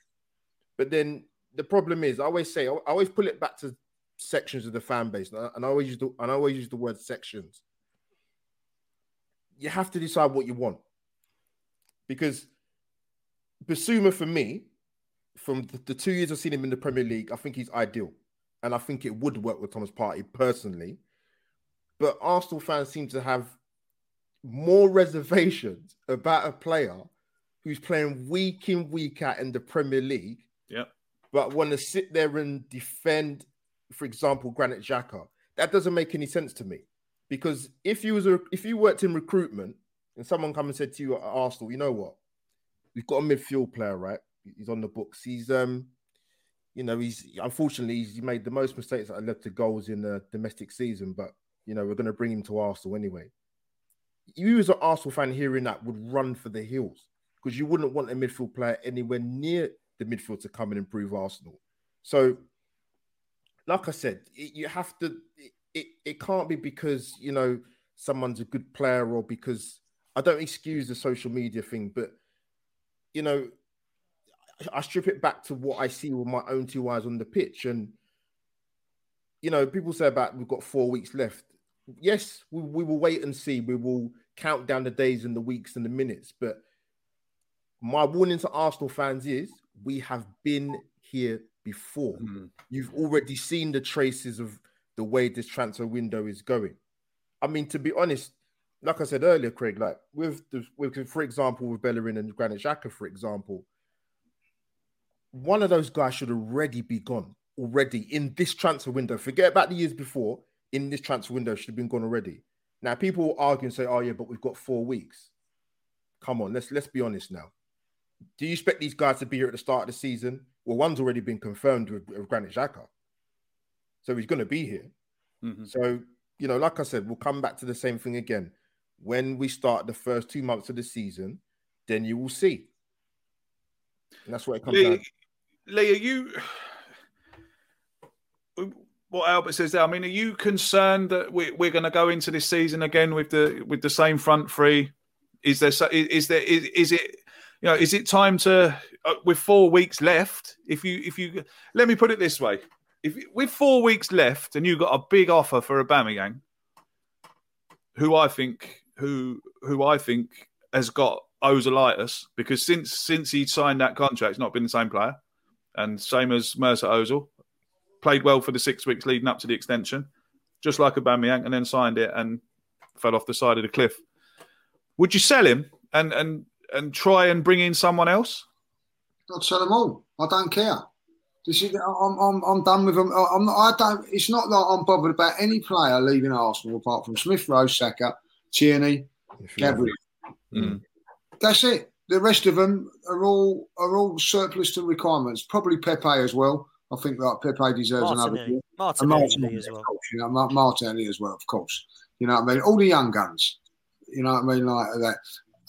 But then the problem is, I always say, I always pull it back to sections of the fan base, and I always use the and I always use the word sections. You have to decide what you want, because Bissouma for me, from the, the two years I've seen him in the Premier League, I think he's ideal, and I think it would work with Thomas Partey personally. But Arsenal fans seem to have more reservations about a player who's playing week in week out in the Premier League yeah. But want to sit there and defend, for example, Granit Xhaka, that doesn't make any sense to me. Because if you was a, if you worked in recruitment and someone come and said to you at Arsenal, you know what, we've got a midfield player, right? He's on the books. He's um, you know, he's unfortunately he's made the most mistakes that led to goals in the domestic season, but you know, we're going to bring him to Arsenal anyway. You as an Arsenal fan hearing that would run for the hills because you wouldn't want a midfield player anywhere near the midfield to come and improve Arsenal. So, like I said, it, you have to. It, it, it can't be because you know someone's a good player or because I don't excuse the social media thing, but you know, I strip it back to what I see with my own two eyes on the pitch, and you know, people say about we've got four weeks left. Yes, we, we will wait and see. We will count down the days and the weeks and the minutes, but my warning to Arsenal fans is we have been here before. Mm. You've already seen the traces of the way this transfer window is going. I mean, to be honest, like I said earlier, Craig, like with the with for example, with Bellerin and Granit Xhaka, for example, one of those guys should already be gone already in this transfer window. Forget about the years before. In this transfer window, should have been gone already. Now people will argue and say, "Oh yeah, but we've got four weeks." Come on, let's let's be honest now. Do you expect these guys to be here at the start of the season? Well, one's already been confirmed with, with Granit Xhaka, so he's going to be here. Mm-hmm. So you know, like I said, we'll come back to the same thing again when we start the first two months of the season. Then you will see. And that's what it comes Lee, down. Lee, are you? What Albert says there. I mean, are you concerned that we, we're going to go into this season again with the with the same front three? Is there is there is, is it you know is it time to uh, with four weeks left? If you if you let me put it this way, if with four weeks left and you got a big offer for a Aubameyang, who I think who who I think has got Ozilitis because since since he signed that contract, he's not been the same player, and same as Mesut Ozil, played well for the six weeks leading up to the extension, just like a Aubameyang, and then signed it and fell off the side of the cliff. Would you sell him and and and try and bring in someone else? I'd sell them all. I don't care. This is, I'm, I'm, I'm done with them. I'm not, I don't. It's not that I'm bothered about any player leaving Arsenal apart from Smith Rowe, Saka, Tierney, Gabriel. Mm. That's it. The rest of them are all are all surplus to requirements. Probably Pepe as well. I think that Pepe deserves Martinelli. another. Martinelli, Martinelli as well. Course, you know, Martinelli as well, of course. You know what I mean? All the young guns. You know what I mean? Like that.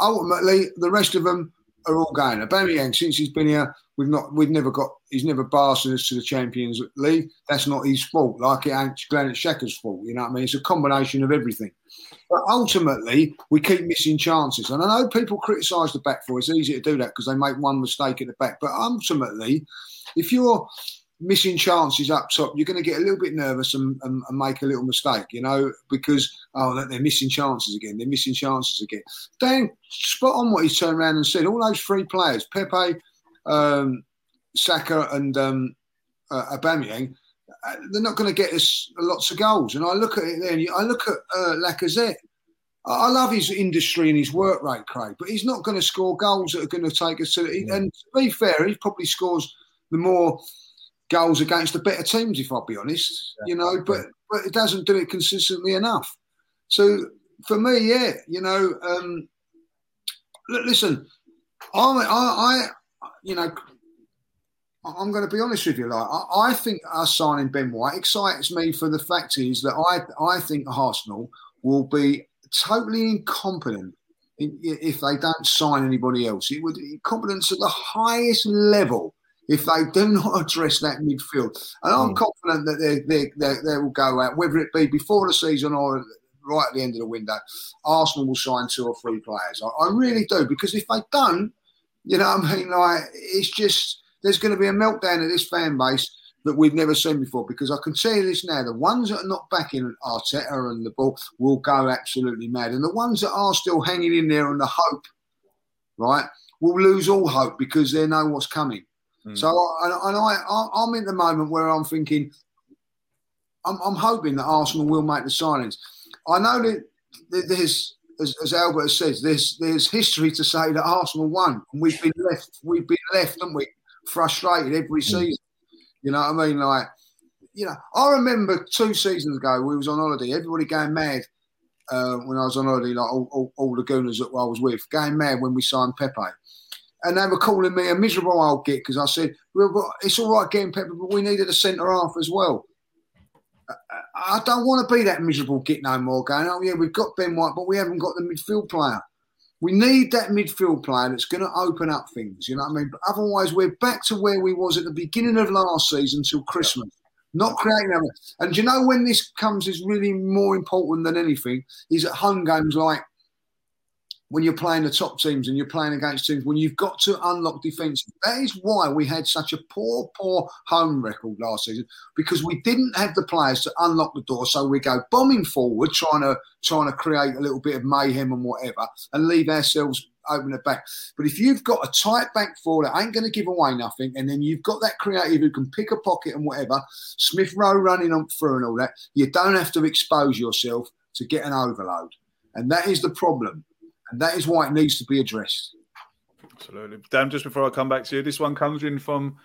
Ultimately, the rest of them are all going. Aubameyang, since he's been here, we've not, we've never got, he's never passed us to the Champions League. That's not his fault. Like it ain't Granit Xhaka's fault. You know what I mean? It's a combination of everything. But ultimately, we keep missing chances. And I know people criticise the back four. It's easy to do that because they make one mistake at the back. But ultimately, if you're missing chances up top, you're going to get a little bit nervous and, and, and, make a little mistake, you know, because, oh, they're missing chances again. They're missing chances again. Dan, spot on what he's turned around and said. All those three players, Pepe, um, Saka, and um, uh, Aubameyang, uh, they're not going to get us lots of goals. And I look at it then, I look at uh, Lacazette. I love his industry and his work rate, Craig, but he's not going to score goals that are going to take us to. Yeah. And to be fair, he probably scores the more goals against the better teams, if I'll be honest. Yeah. You know, but but it doesn't do it consistently enough. So for me, yeah, you know, um, listen, I, I, I, you know, I'm going to be honest with you. Like, I, I think us signing Ben White excites me for the fact is that I, I think Arsenal will be totally incompetent if they don't sign anybody else. It would incompetence at the highest level if they do not address that midfield. And I'm mm. confident that they, they, they, they, will go out, whether it be before the season or right at the end of the window. Arsenal will sign two or three players. I, I really do, because if they don't, you know what I mean? Like, it's just, there's going to be a meltdown of this fan base that we've never seen before. Because I can tell you this now: the ones that are not backing Arteta and the ball will go absolutely mad, and the ones that are still hanging in there on the hope, right, will lose all hope because they know what's coming. Mm. So, and, and I, I, am in the moment where I'm thinking, I'm, I'm, hoping that Arsenal will make the signings. I know that there's, as, as Albert says, there's there's history to say that Arsenal won, and we've been left, we've been left, haven't we, frustrated every mm. season. You know what I mean? Like, you know, I remember two seasons ago we was on holiday, everybody going mad uh, when I was on holiday, like all, all, all the gooners that I was with, going mad when we signed Pepe and they were calling me a miserable old git because I said, well, it's all right getting Pepper, but we needed a centre half as well. I don't want to be that miserable git no more. Going, oh yeah, we've got Ben White, but we haven't got the midfield player. We need that midfield player that's going to open up things. You know what I mean? But otherwise, we're back to where we was at the beginning of last season till Christmas. Not creating them. And you know when this comes is really more important than anything is at home games like when you're playing the top teams and you're playing against teams when you've got to unlock defence. That is why we had such a poor, poor home record last season because we didn't have the players to unlock the door. So we go bombing forward, trying to trying to create a little bit of mayhem and whatever, and leave ourselves open the back. But if you've got a tight back four that ain't going to give away nothing, and then you've got that creative who can pick a pocket and whatever, Smith Rowe running on through and all that, you don't have to expose yourself to get an overload. And that is the problem. And that is why it needs to be addressed. Absolutely. Dan, just before I come back to you, this one comes in from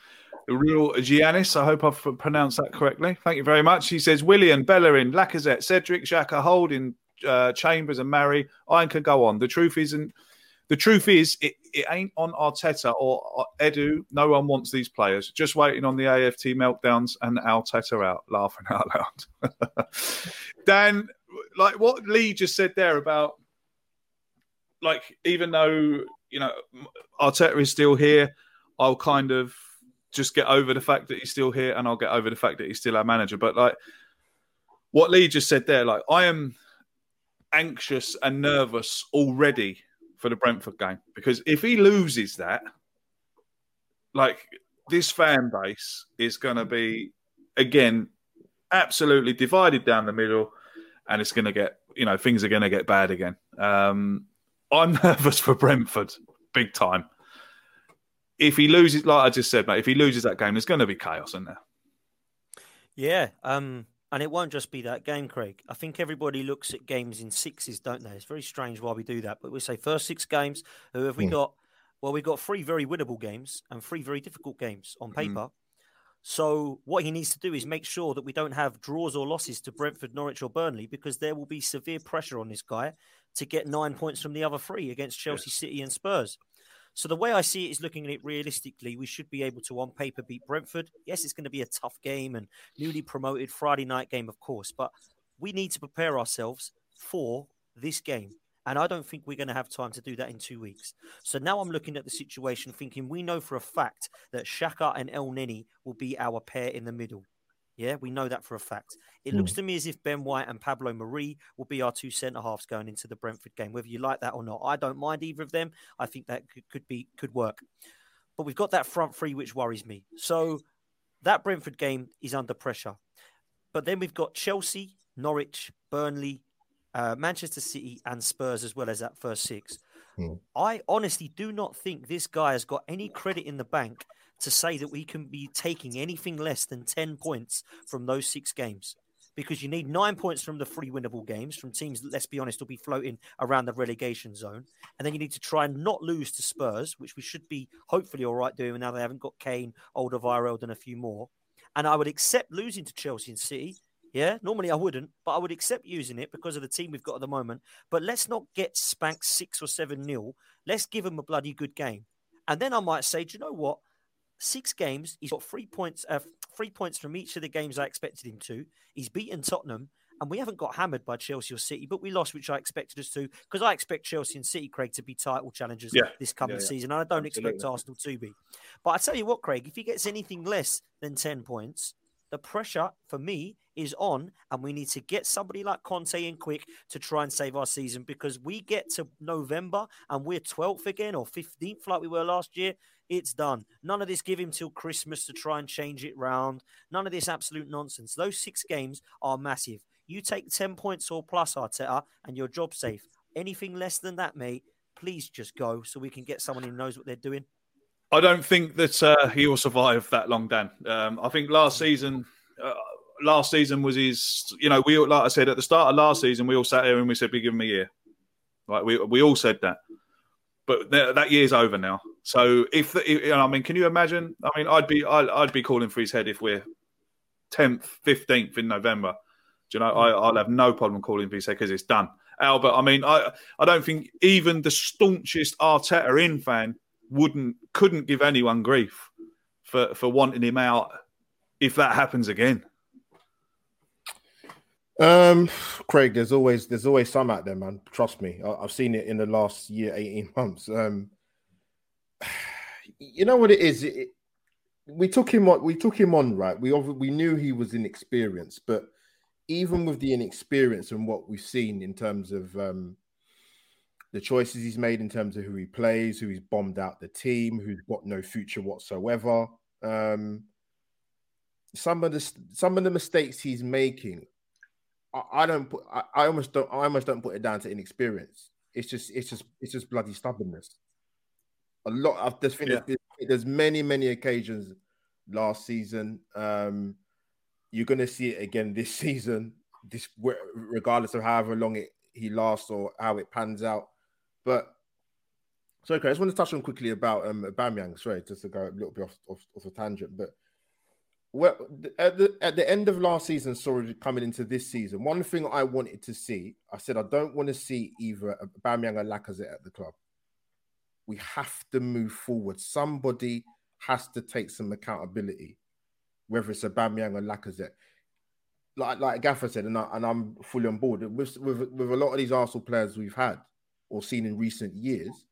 the real Giannis. I hope I've pronounced that correctly. Thank you very much. He says Willian, Bellerin, Lacazette, Cedric, Xhaka, Holding, uh, Chambers and Mari. I can go on. The truth isn't. The truth is, it, it ain't on Arteta or Edu. No one wants these players. Just waiting on the AFT meltdowns and Arteta out, laughing out loud. Dan, like what Lee just said there about, like even though you know Arteta is still here, I'll kind of just get over the fact that he's still here, and I'll get over the fact that he's still our manager. But like what Lee just said there, like I am anxious and nervous already for the Brentford game because if he loses that, like this fan base is going to be again absolutely divided down the middle, and it's going to get you know things are going to get bad again. Um, I'm nervous for Brentford, big time. If he loses, like I just said, mate, if he loses that game, there's going to be chaos in there. Yeah, um, and it won't just be that game, Craig. I think everybody looks at games in sixes, don't they? It's very strange why we do that. But we say first six games, who have we mm. got? Well, we've got three very winnable games and three very difficult games on hmm. paper. Mm. So what he needs to do is make sure that we don't have draws or losses to Brentford, Norwich, or Burnley, because there will be severe pressure on this guy to get nine points from the other three against Chelsea, City, and Spurs. So the way I see it is looking at it realistically, we should be able to on paper beat Brentford. Yes, it's going to be a tough game and newly promoted Friday night game, of course, but we need to prepare ourselves for this game. And I don't think we're going to have time to do that in two weeks. So now I'm looking at the situation thinking we know for a fact that Xhaka and Elneny will be our pair in the middle. Yeah, we know that for a fact. It mm. looks to me as if Ben White and Pablo Mari will be our two centre halves going into the Brentford game, whether you like that or not. I don't mind either of them. I think that could, could be could work. But we've got that front three, which worries me. So that Brentford game is under pressure. But then we've got Chelsea, Norwich, Burnley, uh, Manchester City, and Spurs as well as that first six. Mm. I honestly do not think this guy has got any credit in the bank to say that we can be taking anything less than 10 points from those six games because you need nine points from the three winnable games from teams that, let's be honest, will be floating around the relegation zone. And then you need to try and not lose to Spurs, which we should be hopefully all right doing now they haven't got Kane, Alderweireld, and a few more. And I would accept losing to Chelsea and City. Yeah, normally I wouldn't, but I would accept using it because of the team we've got at the moment. But let's not get spanked six or seven nil. Let's give them a bloody good game. And then I might say, do you know what? Six games. He's got three points, uh, three points from each of the games I expected him to. He's beaten Tottenham, and we haven't got hammered by Chelsea or City, but we lost, which I expected us to, because I expect Chelsea and City, Craig, to be title challengers yeah. this coming yeah, yeah. season, and I don't Absolutely. expect Arsenal to be. But I tell you what, Craig, if he gets anything less than ten points, the pressure for me is on, and we need to get somebody like Conte in quick to try and save our season because we get to November and we're 12th again or 15th like we were last year. It's done. None of this give him till Christmas to try and change it round. None of this absolute nonsense. Those six games are massive. You take 10 points or plus, Arteta, and your job safe. Anything less than that, mate, please just go so we can get someone who knows what they're doing. I don't think that uh, he will survive that long, Dan. Um, I think last season, uh, last season was his. You know, we like I said at the start of last season, we all sat here and we said we give him a year. Like we we all said that, but th- that year's over now. So if, if I mean, can you imagine? I mean, I'd be I'd, I'd be calling for his head if we're tenth, fifteenth in November. Do you know? I, I'll have no problem calling for his head because it's done. Albert, I mean, I I don't think even the staunchest Arteta in fan wouldn't couldn't give anyone grief for for wanting him out if that happens again. Um, Craig, there's always there's always some out there, man. Trust me, I, have seen it in the last year, eighteen months. Um, you know what it is. It, we took him on. We took him on, right? We we knew he was inexperienced, but even with the inexperience and what we've seen in terms of um, the choices he's made in terms of who he plays, who he's bombed out the team, who's got no future whatsoever. Um, some of the some of the mistakes he's making, I, I don't put. I, I, almost don't. I almost don't put it down to inexperience. It's just. It's just. It's just bloody stubbornness. A lot. of this. yeah. there's, there's many many occasions last season. Um, you're going to see it again this season. This regardless of however long it he lasts or how it pans out. But so okay, I just want to touch on quickly about um Aubameyang. Sorry, just to go a little bit off off, off a tangent, but well, at the at the end of last season, sorry, coming into this season, one thing I wanted to see, I said I don't want to see either Aubameyang or Lacazette at the club. We have to move forward. Somebody has to take some accountability, whether it's Aubameyang or Lacazette. Like like Gaffer said, and, I, and I'm fully on board with, with with a lot of these Arsenal players we've had or seen in recent years.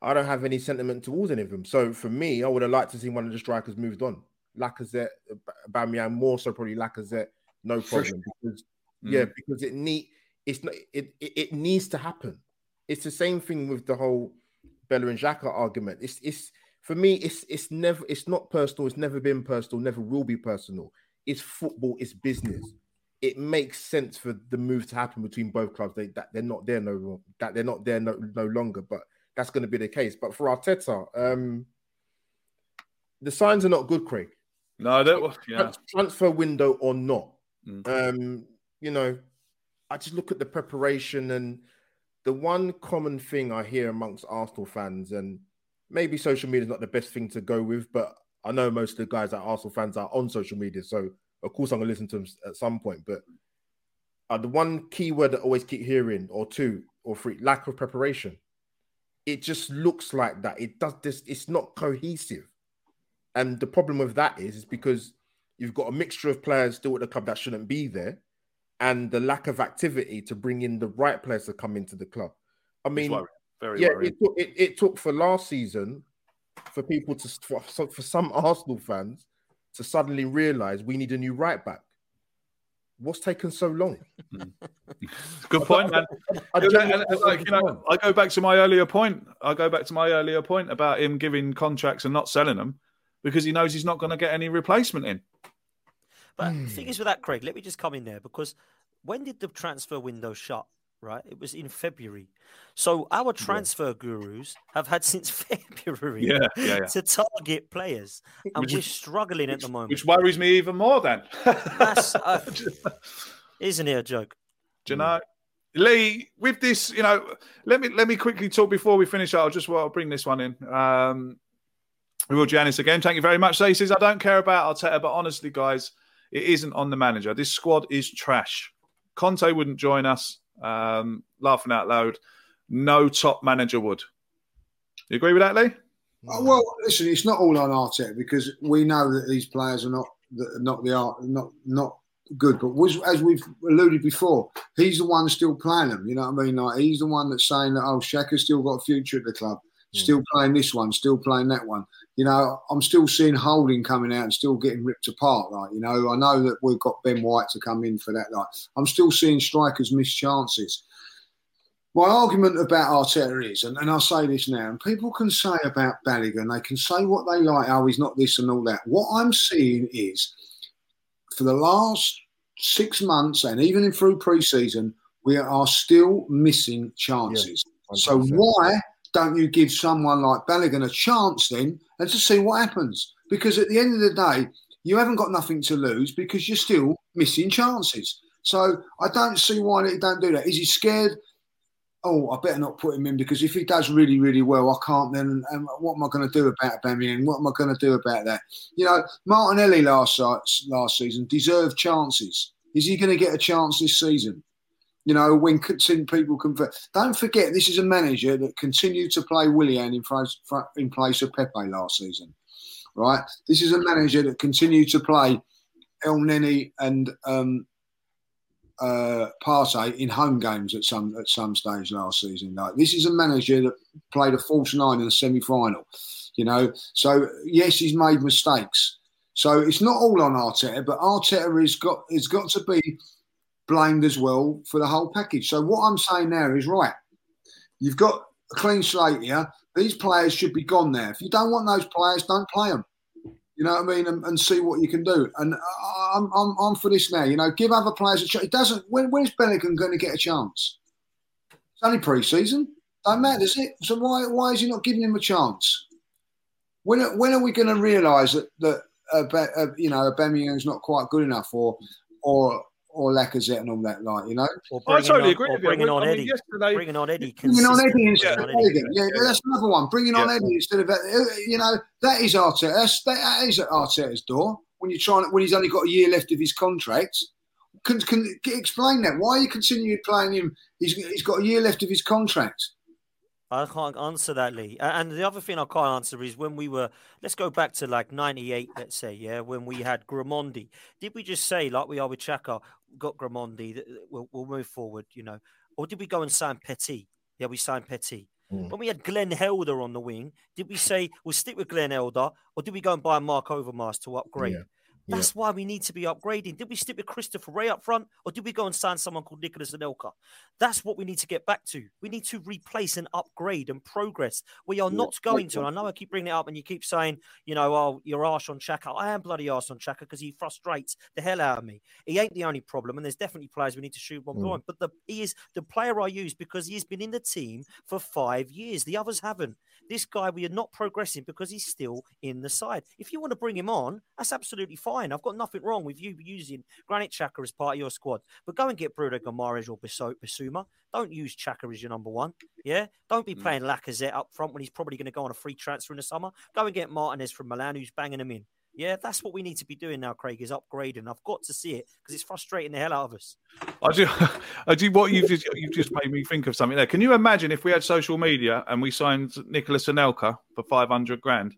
I don't have any sentiment towards any of them. So for me, I would have liked to see one of the strikers moved on. Lacazette, Bamian, more so probably Lacazette, no problem. Because mm. yeah, because it need it's not it, it, it needs to happen. It's the same thing with the whole Bella and Xhaka argument. It's it's for me, it's it's never it's not personal, it's never been personal, never will be personal. It's football, it's business. It makes sense for the move to happen between both clubs. They that they're not there no that they're not there no, no longer, but that's going to be the case. But for Arteta, um, the signs are not good, Craig. No, that yeah. transfer window or not. Mm. Um, you know, I just look at the preparation and the one common thing I hear amongst Arsenal fans, and maybe social media is not the best thing to go with, but I know most of the guys that Arsenal fans are on social media, so of course I'm gonna listen to them at some point. But uh, the one key word that I always keep hearing, or two or three, lack of preparation. It just looks like that. It does this. It's not cohesive. And the problem with that is, is because you've got a mixture of players still at the club that shouldn't be there, and the lack of activity to bring in the right players to come into the club. I mean, Very yeah, it took, it, it took for last season for people to for, for some Arsenal fans to suddenly realize we need a new right back. What's taken so long? Hmm. Good point, man. I, I, I, like, you know, I go back to my earlier point. I go back to my earlier point about him giving contracts and not selling them because he knows he's not going to get any replacement in. But mm. the thing is with that, Craig, let me just come in there because when did the transfer window shut? Right, it was in February. So our transfer yeah. gurus have had since February yeah, yeah, to target players, and which we're struggling at the moment. Which worries me even more. Then, That's, uh, isn't it a joke? Do you know? Lee, with this, you know, let me let me quickly talk before we finish. I'll just well, I'll bring this one in. Um, Will Janice again. Thank you very much. So he says, I don't care about Arteta, but honestly, guys, it isn't on the manager. This squad is trash. Conte wouldn't join us. Um, laughing out loud. No top manager would. You agree with that, Lee? Uh, well, listen, it's not all on Arteta because we know that these players are not not the art, not not good. But was, as we've alluded before, he's the one still playing them. You know what I mean? Like he's the one that's saying that oh, Xhaka's still got a future at the club. Hmm. Still playing this one, still playing that one you know, I'm still seeing Holding coming out and still getting ripped apart. Like, you know, I know that we've got Ben White to come in for that. Like, I'm still seeing strikers miss chances. My argument about Arteta is, and, and I'll say this now, and people can say about Balogun, they can say what they like, oh, he's not this and all that. What I'm seeing is, for the last six months and even in through pre-season, we are still missing chances. Yeah, so why don't you give someone like Balogun a chance then and to see what happens? Because at the end of the day, you haven't got nothing to lose because you're still missing chances. So I don't see why he don't do that. Is he scared? Oh, I better not put him in because if he does really, really well, I can't then. And what am I going to do about Bamian? What am I going to do about that? You know, Martinelli last uh, last season deserved chances. Is he going to get a chance this season? You know, when people convert. Don't forget, this is a manager that continued to play Willian in, in place of Pepe last season, right? This is a manager that continued to play El Elneny and um, uh, Partey in home games at some at some stage last season. Like this is a manager that played a false nine in the semi final. You know, so yes, he's made mistakes. So it's not all on Arteta, but Arteta has got has got to be blamed as well for the whole package. So what I'm saying there is right. You've got a clean slate here. These players should be gone there. If you don't want those players, don't play them. You know what I mean? And, and see what you can do. And I'm, I'm, I'm for this now. You know, give other players a chance. It doesn't. When, when's Bellingham going to get a chance? It's only pre-season. Don't matter, is it? So why why is he not giving him a chance? When when are we going to realise that that uh, uh, you know Aubameyang's not quite good enough, or or or Lacazette and all that, like you know. I totally on, agree with you. Bringing on I mean, Eddie, yesterday... bringing on Eddie, bringing on Eddie instead of Eddie. Yeah, that's another one. Bringing yeah. on Eddie instead of you know that is Arteta. That's, that is at Arteta's door. when you're trying when he's only got a year left of his contract. Can, can, can explain that? Why are you continuing playing him? He's, he's got a year left of his contract. I can't answer that, Lee. And the other thing I can't answer is when we were, let's go back to like 98, let's say, yeah, when we had Grimandi. Did we just say, like we are with Xhaka, got Grimandi, we'll, we'll move forward, you know? Or did we go and sign Petit? Yeah, we signed Petit. Mm. When we had Glenn Helder on the wing, did we say we'll stick with Glenn Helder or did we go and buy Marc Overmars to upgrade? Yeah. That's yeah. why we need to be upgrading. Did we stick with Christopher Wreh up front, or did we go and sign someone called Nicolas Anelka? That's what we need to get back to. We need to replace and upgrade and progress. We are yeah. not going to. And I know I keep bringing it up, and you keep saying, you know, oh, you're harsh on Xhaka. I am bloody harsh on Xhaka because he frustrates the hell out of me. He ain't the only problem, and there's definitely players we need to shoot one mm. But the, he is the player I use because he's been in the team for five years. The others haven't. This guy, we are not progressing because he's still in the side. If you want to bring him on, that's absolutely fine. I've got nothing wrong with you using Granit Xhaka as part of your squad. But go and get Bruno Guimaraes or Bissouma. Don't use Xhaka as your number one. Yeah. Don't be mm. playing Lacazette up front when he's probably going to go on a free transfer in the summer. Go and get Martinez from Milan, who's banging him in. Yeah, that's what we need to be doing now, Craig, is upgrading. I've got to see it because it's frustrating the hell out of us. I do, I do. What you've just, you've just made me think of something there. Can you imagine if we had social media and we signed Nicolas Anelka for 500 grand?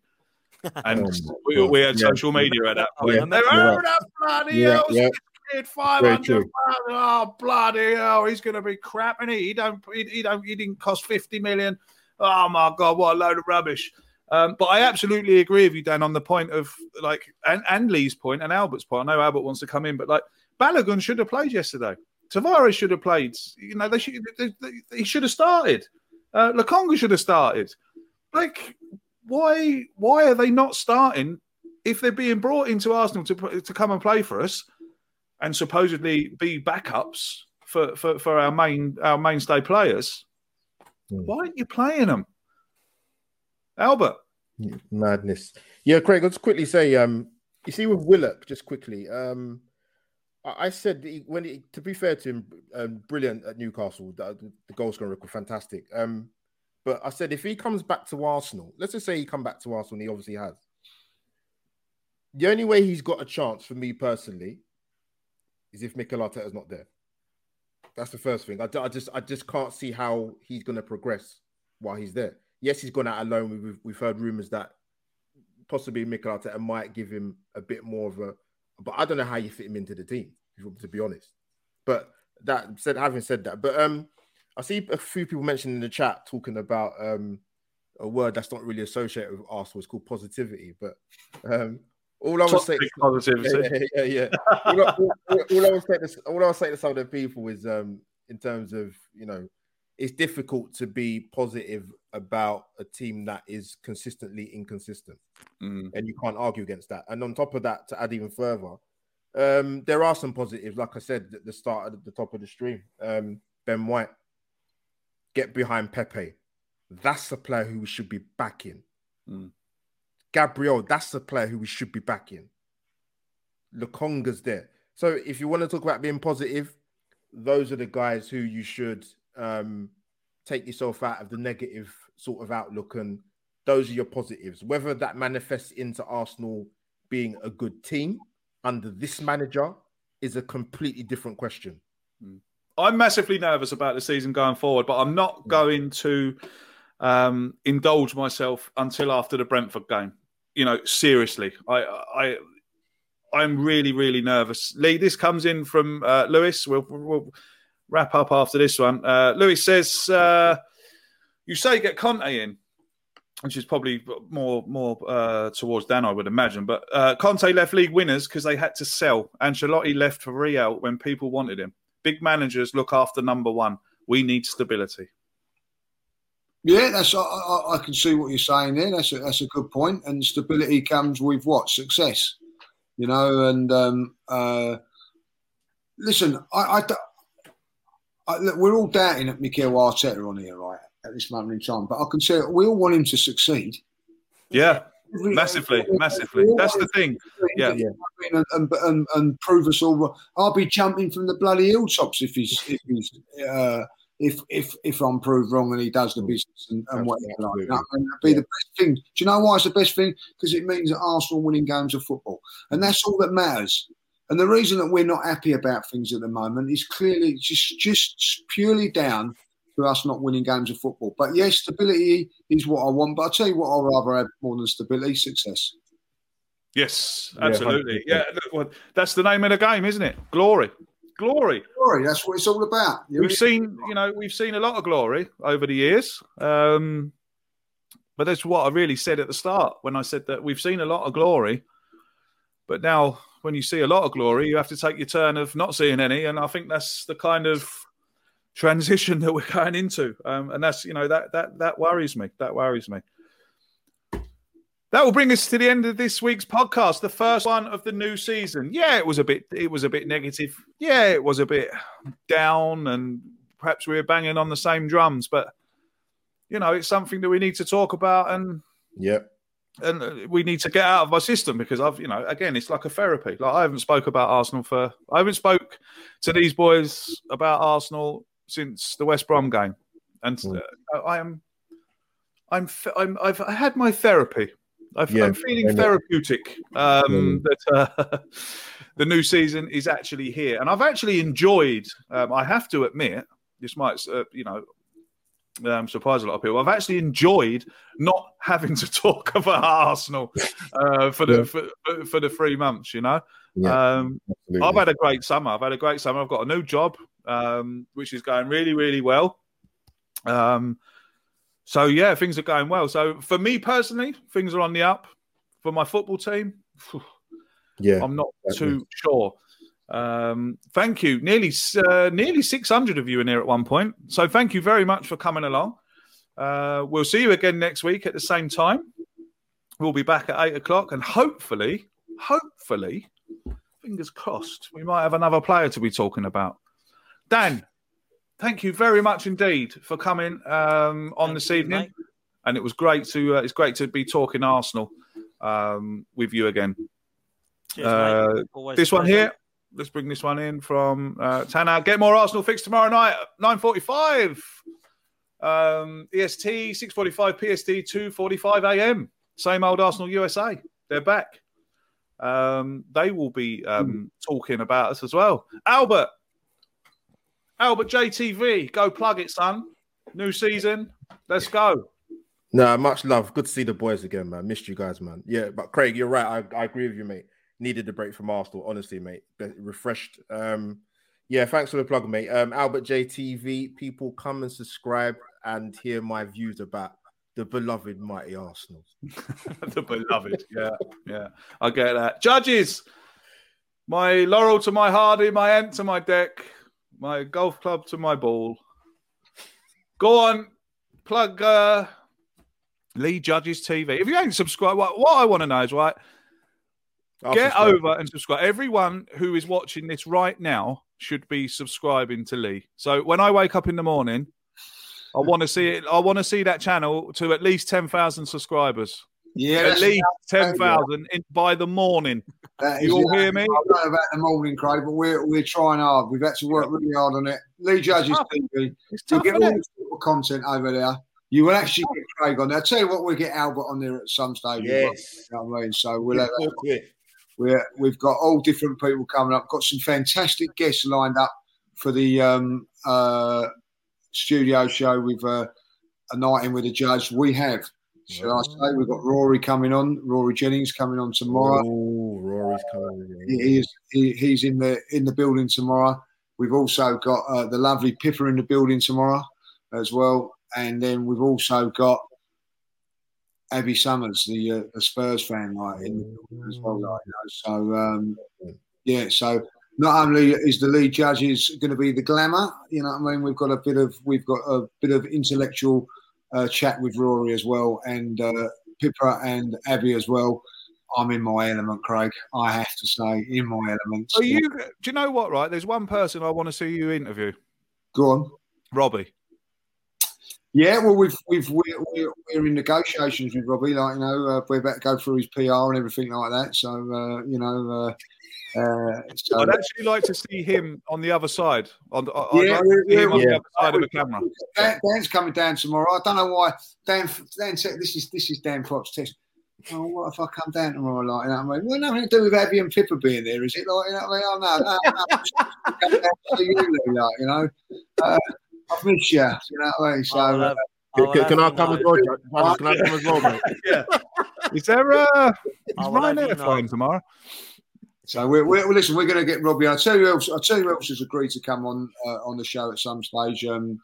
And oh we, we, had yeah. social media at that point. Yeah. They were, oh, that bloody yeah, hell, yeah. kid, 500 Oh, bloody hell, he's going to be crap, and he? He don't, he, he don't, he didn't cost 50 million. Oh my God, what a load of rubbish. Um, but I absolutely agree with you, Dan, on the point of like, and, and Lee's point and Albert's point. I know Albert wants to come in, but like, Balogun should have played yesterday. Tavares should have played. You know, they should. They, they, he should have started. Uh, should have started. Like, why? Why are they not starting if they're being brought into Arsenal to to come and play for us and supposedly be backups for for, for our main our mainstay players? Mm. Why aren't you playing them? Albert. Madness. Yeah, Craig, let's quickly say, um, you see with Willock, just quickly, um, I said he, when he, to be fair to him, um, brilliant at Newcastle. The, the goal scoring record, fantastic. Um, but I said if he comes back to Arsenal, let's just say he come back to Arsenal, and he obviously has. The only way he's got a chance for me personally is if Mikel Arteta's not there. That's the first thing. I, I just I just can't see how he's going to progress while he's there yes, he's gone out alone. We've we've heard rumors that possibly Mikel Arteta might give him a bit more of a, but I don't know how you fit him into the team. To be honest, but that said, having said that, but um, I see a few people mentioned in the chat talking about um a word that's not really associated with Arsenal. It's called positivity, but um. All I was saying, positivity. Yeah, yeah, yeah. all, all, all, all, I was saying, to, all I was saying to some of the people is, um, in terms of you know, it's difficult to be positive about a team that is consistently inconsistent, mm. and you can't argue against that. And on top of that, to add even further, um, there are some positives. Like I said at the start at the top of the stream, um, Ben White get behind Pepe. That's a player who we should be backing. Mm. Gabriel, that's the player who we should be backing. Lokonga's there. So if you want to talk about being positive, those are the guys who you should um, take yourself out of the negative sort of outlook and those are your positives. Whether that manifests into Arsenal being a good team under this manager is a completely different question. Hmm. I'm massively nervous about the season going forward, but I'm not hmm. going to um, indulge myself until after the Brentford game. You know, seriously, I, I, I'm really, really nervous. Lee, this comes in from uh, Lewis. We'll, we'll wrap up after this one. Uh, Lewis says, uh, "You say get Conte in." Which is probably more more uh, towards Dan, I would imagine. But uh, Conte left league winners because they had to sell. Ancelotti left for Real when people wanted him. Big managers look after number one. We need stability. Yeah, that's I, I, I, can see what you're saying there. That's a, that's a good point. And stability comes with what success, you know. And um, uh, listen, I, I, look, we're all doubting at Mikel Arteta on here, right, at this moment in time. But I can say we all want him to succeed. Yeah, massively, massively. That's the thing. Yeah, and, and, and, and, prove us all. wrong. I'll be jumping from the bloody hilltops if he's if he's uh, if if if I'm proved wrong and he does the Mm. business and, and whatever like that. And that'd be Yeah. the best thing. Do you know why it's the best thing? Because it means that Arsenal winning games of football, and that's all that matters. And the reason that we're not happy about things at the moment is clearly just just purely down to us not winning games of football. But yes, stability is what I want. But I'll tell you what I'd rather have more than stability, success. Yes, absolutely. 100%. Yeah, look, well, that's the name of the game, isn't it? Glory, glory. Glory, that's what it's all about. You- We've seen, you know, we've seen a lot of glory over the years. Um, but that's what I really said at the start when I said that we've seen a lot of glory. But now, when you see a lot of glory, you have to take your turn of not seeing any. And I think that's the kind of transition that we're going into. Um, and that's, you know, that that that worries me. That worries me. That will bring us to the end of this week's podcast, the first one of the new season. Yeah, it was a bit it was a bit negative. Yeah, it was a bit down and perhaps we were banging on the same drums, but you know, it's something that we need to talk about and Yep. And uh, we need to get out of my system because I've, you know, again, it's like a therapy. Like I haven't spoke about Arsenal for, I haven't spoke to these boys about Arsenal since the West Brom game, and Mm. uh, I am, I'm, I'm, I've I had my therapy. I've, Yeah, I'm feeling therapeutic. Um, Mm. That uh, the new season is actually here, and I've actually enjoyed. Um, I have to admit, this might, uh, you know. Um, surprise a lot of people. I've actually enjoyed not having to talk about Arsenal uh, for the Yeah. for, for, for the three months. You know, Yeah. um. I've had a great summer. I've had a great summer. I've got a new job, um, which is going really, really well. Um, so yeah, things are going well. So for me personally, things are on the up. For my football team, yeah. I'm not definitely. too sure. Um, thank you. Nearly uh, nearly 600 of you in here at one point. So thank you very much for coming along. Uh, we'll see you again next week at the same time. We'll be back at eight o'clock, and hopefully, hopefully, fingers crossed, we might have another player to be talking about. Dan, thank you very much indeed for coming um, on Thank this evening, and it was great to uh, it's great to be talking Arsenal um, with you again. Cheers, Uh, this one here. Let's bring this one in from uh, Tanner. Get more Arsenal fix tomorrow night, nine forty-five. Um, EST six forty-five, PST two forty-five AM. Same old Arsenal USA. They're back. Um, they will be um, talking about us as well. Albert, Albert JTV, go plug it, son. New season. Let's go. No, much love. Good to see the boys again, man. Missed you guys, man. Yeah, but Craig, you're right. I, I agree with you, mate. Needed a break from Arsenal, honestly, mate. Refreshed. Um, yeah, thanks for the plug, mate. Um, Albert JTV, people come and subscribe and hear my views about the beloved mighty Arsenal. the beloved. Yeah, yeah. I get that. Judges, my laurel to my hardy, my ant to my Dec, my golf club to my ball. Go on, plug uh, Lee Judges TV. If you ain't subscribed, what, what I want to know is right. I'll get subscribe. over and subscribe. Everyone who is watching this right now should be subscribing to Lee. So when I wake up in the morning, I want to see it. I want to see that channel to at least ten thousand subscribers Yeah, at least 10,000 by the morning. that You is- all hear me? I don't know about the morning, Craig, but we're we're trying hard. We've had to work really hard on it. Lee Judges tough. TV. It's You'll get all isn't this sort content over there. You will actually get Craig on there. I'll tell you what, we'll get Albert on there at some stage. as well, Yes. You know what I mean? So we'll have Talk to it. We're, we've got all different people coming up. Got some fantastic guests lined up for the um, uh, studio show with uh, a night in with a judge. We have, shall I say, we've got Rory coming on, Rory Jennings coming on tomorrow. Oh, Rory's coming. He, he is, he, he's in the in the building tomorrow. We've also got uh, the lovely Pippa in the building tomorrow as well, and then we've also got Abby Summers, the uh, the Spurs fan, right, in the building as well. Like, you know. So um, yeah, so not only is the lead judges going to be the glamour, you know what I mean. We've got a bit of we've got a bit of intellectual uh, chat with Rory as well, and uh, Pippa and Abby as well. I'm in my element, Craig. I have to say, in my element. Are you? Do you know what? Right, there's one person I want to see you interview. Go on. Robbie. Yeah, well, we've we've we're, we're, we're in negotiations with Robbie. Like you know, uh, we're about to go through his PR and everything like that. So uh, you know, uh, Uh, so, I'd actually like to see him on the other side. On, I'd Yeah, like him on yeah. the other side of the camera. Dan, Dan's coming down tomorrow. I don't know why. Dan, Dan said this is this is Dan Fox test. Oh, what if I come down tomorrow? Like, you know what I mean? Well, nothing to do with Abby and Pippa being there, is it? Like, you know what I mean? Oh no, no, no. come down to you, like, you know. Uh, I miss you. You know what I mean? So, I will uh, have- Can, will can, have can I come as know- well? Judge? Can I come as well, mate? Yeah. Is there uh, is I will Ryan there know. flying tomorrow? So we're, we're listen. We're going to get Robbie. I'll tell you. Else, I'll tell you who else has agreed to come on uh, on the show at some stage. Um,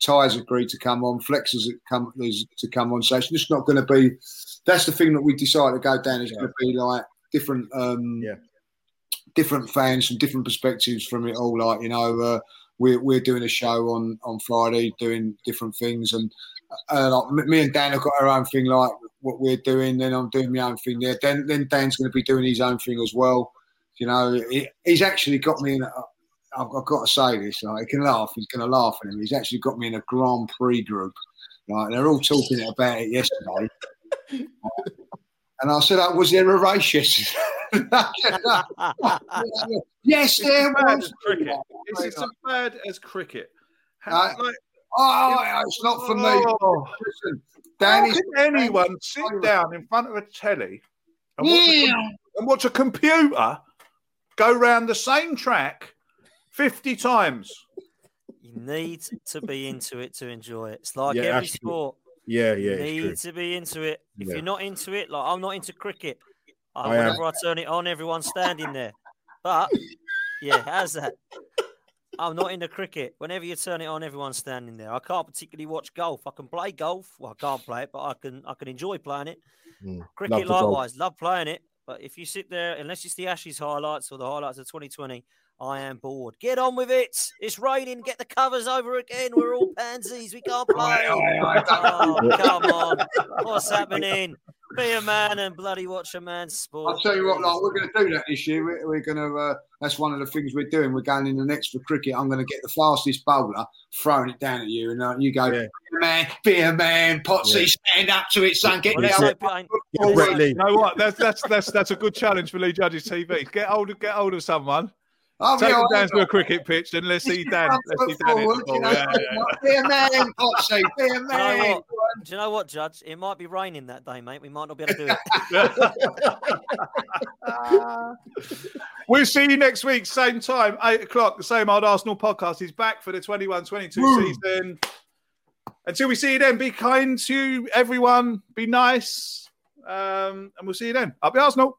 Ty's agreed to come on. Flex has come is to come on. So it's just not going to be. That's the thing that we decided to go down. It's going to be like different. Um, Yeah. Different fans from different perspectives from it all. Like you know, uh, we're we're doing a show on on Friday, doing different things, and uh, like me and Dan have got our own thing, like what we're doing. Then I'm doing my own thing there. Then then Dan's going to be doing his own thing as well. You know, he, he's actually got me in. A, I've, I've got to say this. Like, he can laugh. He's going to laugh at him. He's actually got me in a Grand Prix group. Like, they're all talking about it yesterday. and I said, oh, "Was there a race yesterday?" yes, there bad was. as cricket. It's as bad as cricket. How, Uh, like, Oh, it's not for me. oh, Listen, how Danny's can anyone sit down in front of a telly and watch, a, and watch a computer go round the same track 50 times? You need to be into it to enjoy it. It's like Yeah, every actually, sport. Yeah, yeah, you need to be into it. If Yeah. you're not into it, like I'm not into cricket. I, I whenever I turn it on, everyone's standing there. But yeah, how's that? I'm not into cricket. Whenever you turn it on, everyone's standing there. I can't particularly watch golf. I can play golf. Well, I can't play it, but I can I can enjoy playing it. Mm, love Cricket golf. likewise, love playing it. But if you sit there, unless it's the Ashes highlights or the highlights of 2020, I am bored. Get on with it. It's raining. Get the covers over again. We're all pansies. We can't play. Oh, come on. What's happening? Be a man and bloody watch a man's sport. I'll tell you what, like we're going to do that this year. We're, we're going to. Uh, that's one of the things we're doing. We're going in the next for cricket. I'm going to get the fastest bowler, throwing it down at you, and uh, you go, Yeah. "Be a man, be a man, Potsy, Yeah. stand up to it, son. Get Well, down." let's hope it ain't- Yeah, Brett Lee. You know what? That's that's that's that's a good challenge for Lee Judge's TV. Get hold of get hold of someone. I'll Take them all down to a cricket pitch and let's see Dan. Let's see Dan forward, you know, Yeah, yeah, yeah. Be a man, Potsy, be a Do you, know man. what? do you know what, Judge? It might be raining that day, mate. We might not be able to do it. We'll see you next week, same time, eight o'clock. The same old Arsenal podcast is back for the 21 22 season. Until we see you then, be kind to everyone, be nice, um, and we'll see you then. Up the Arsenal.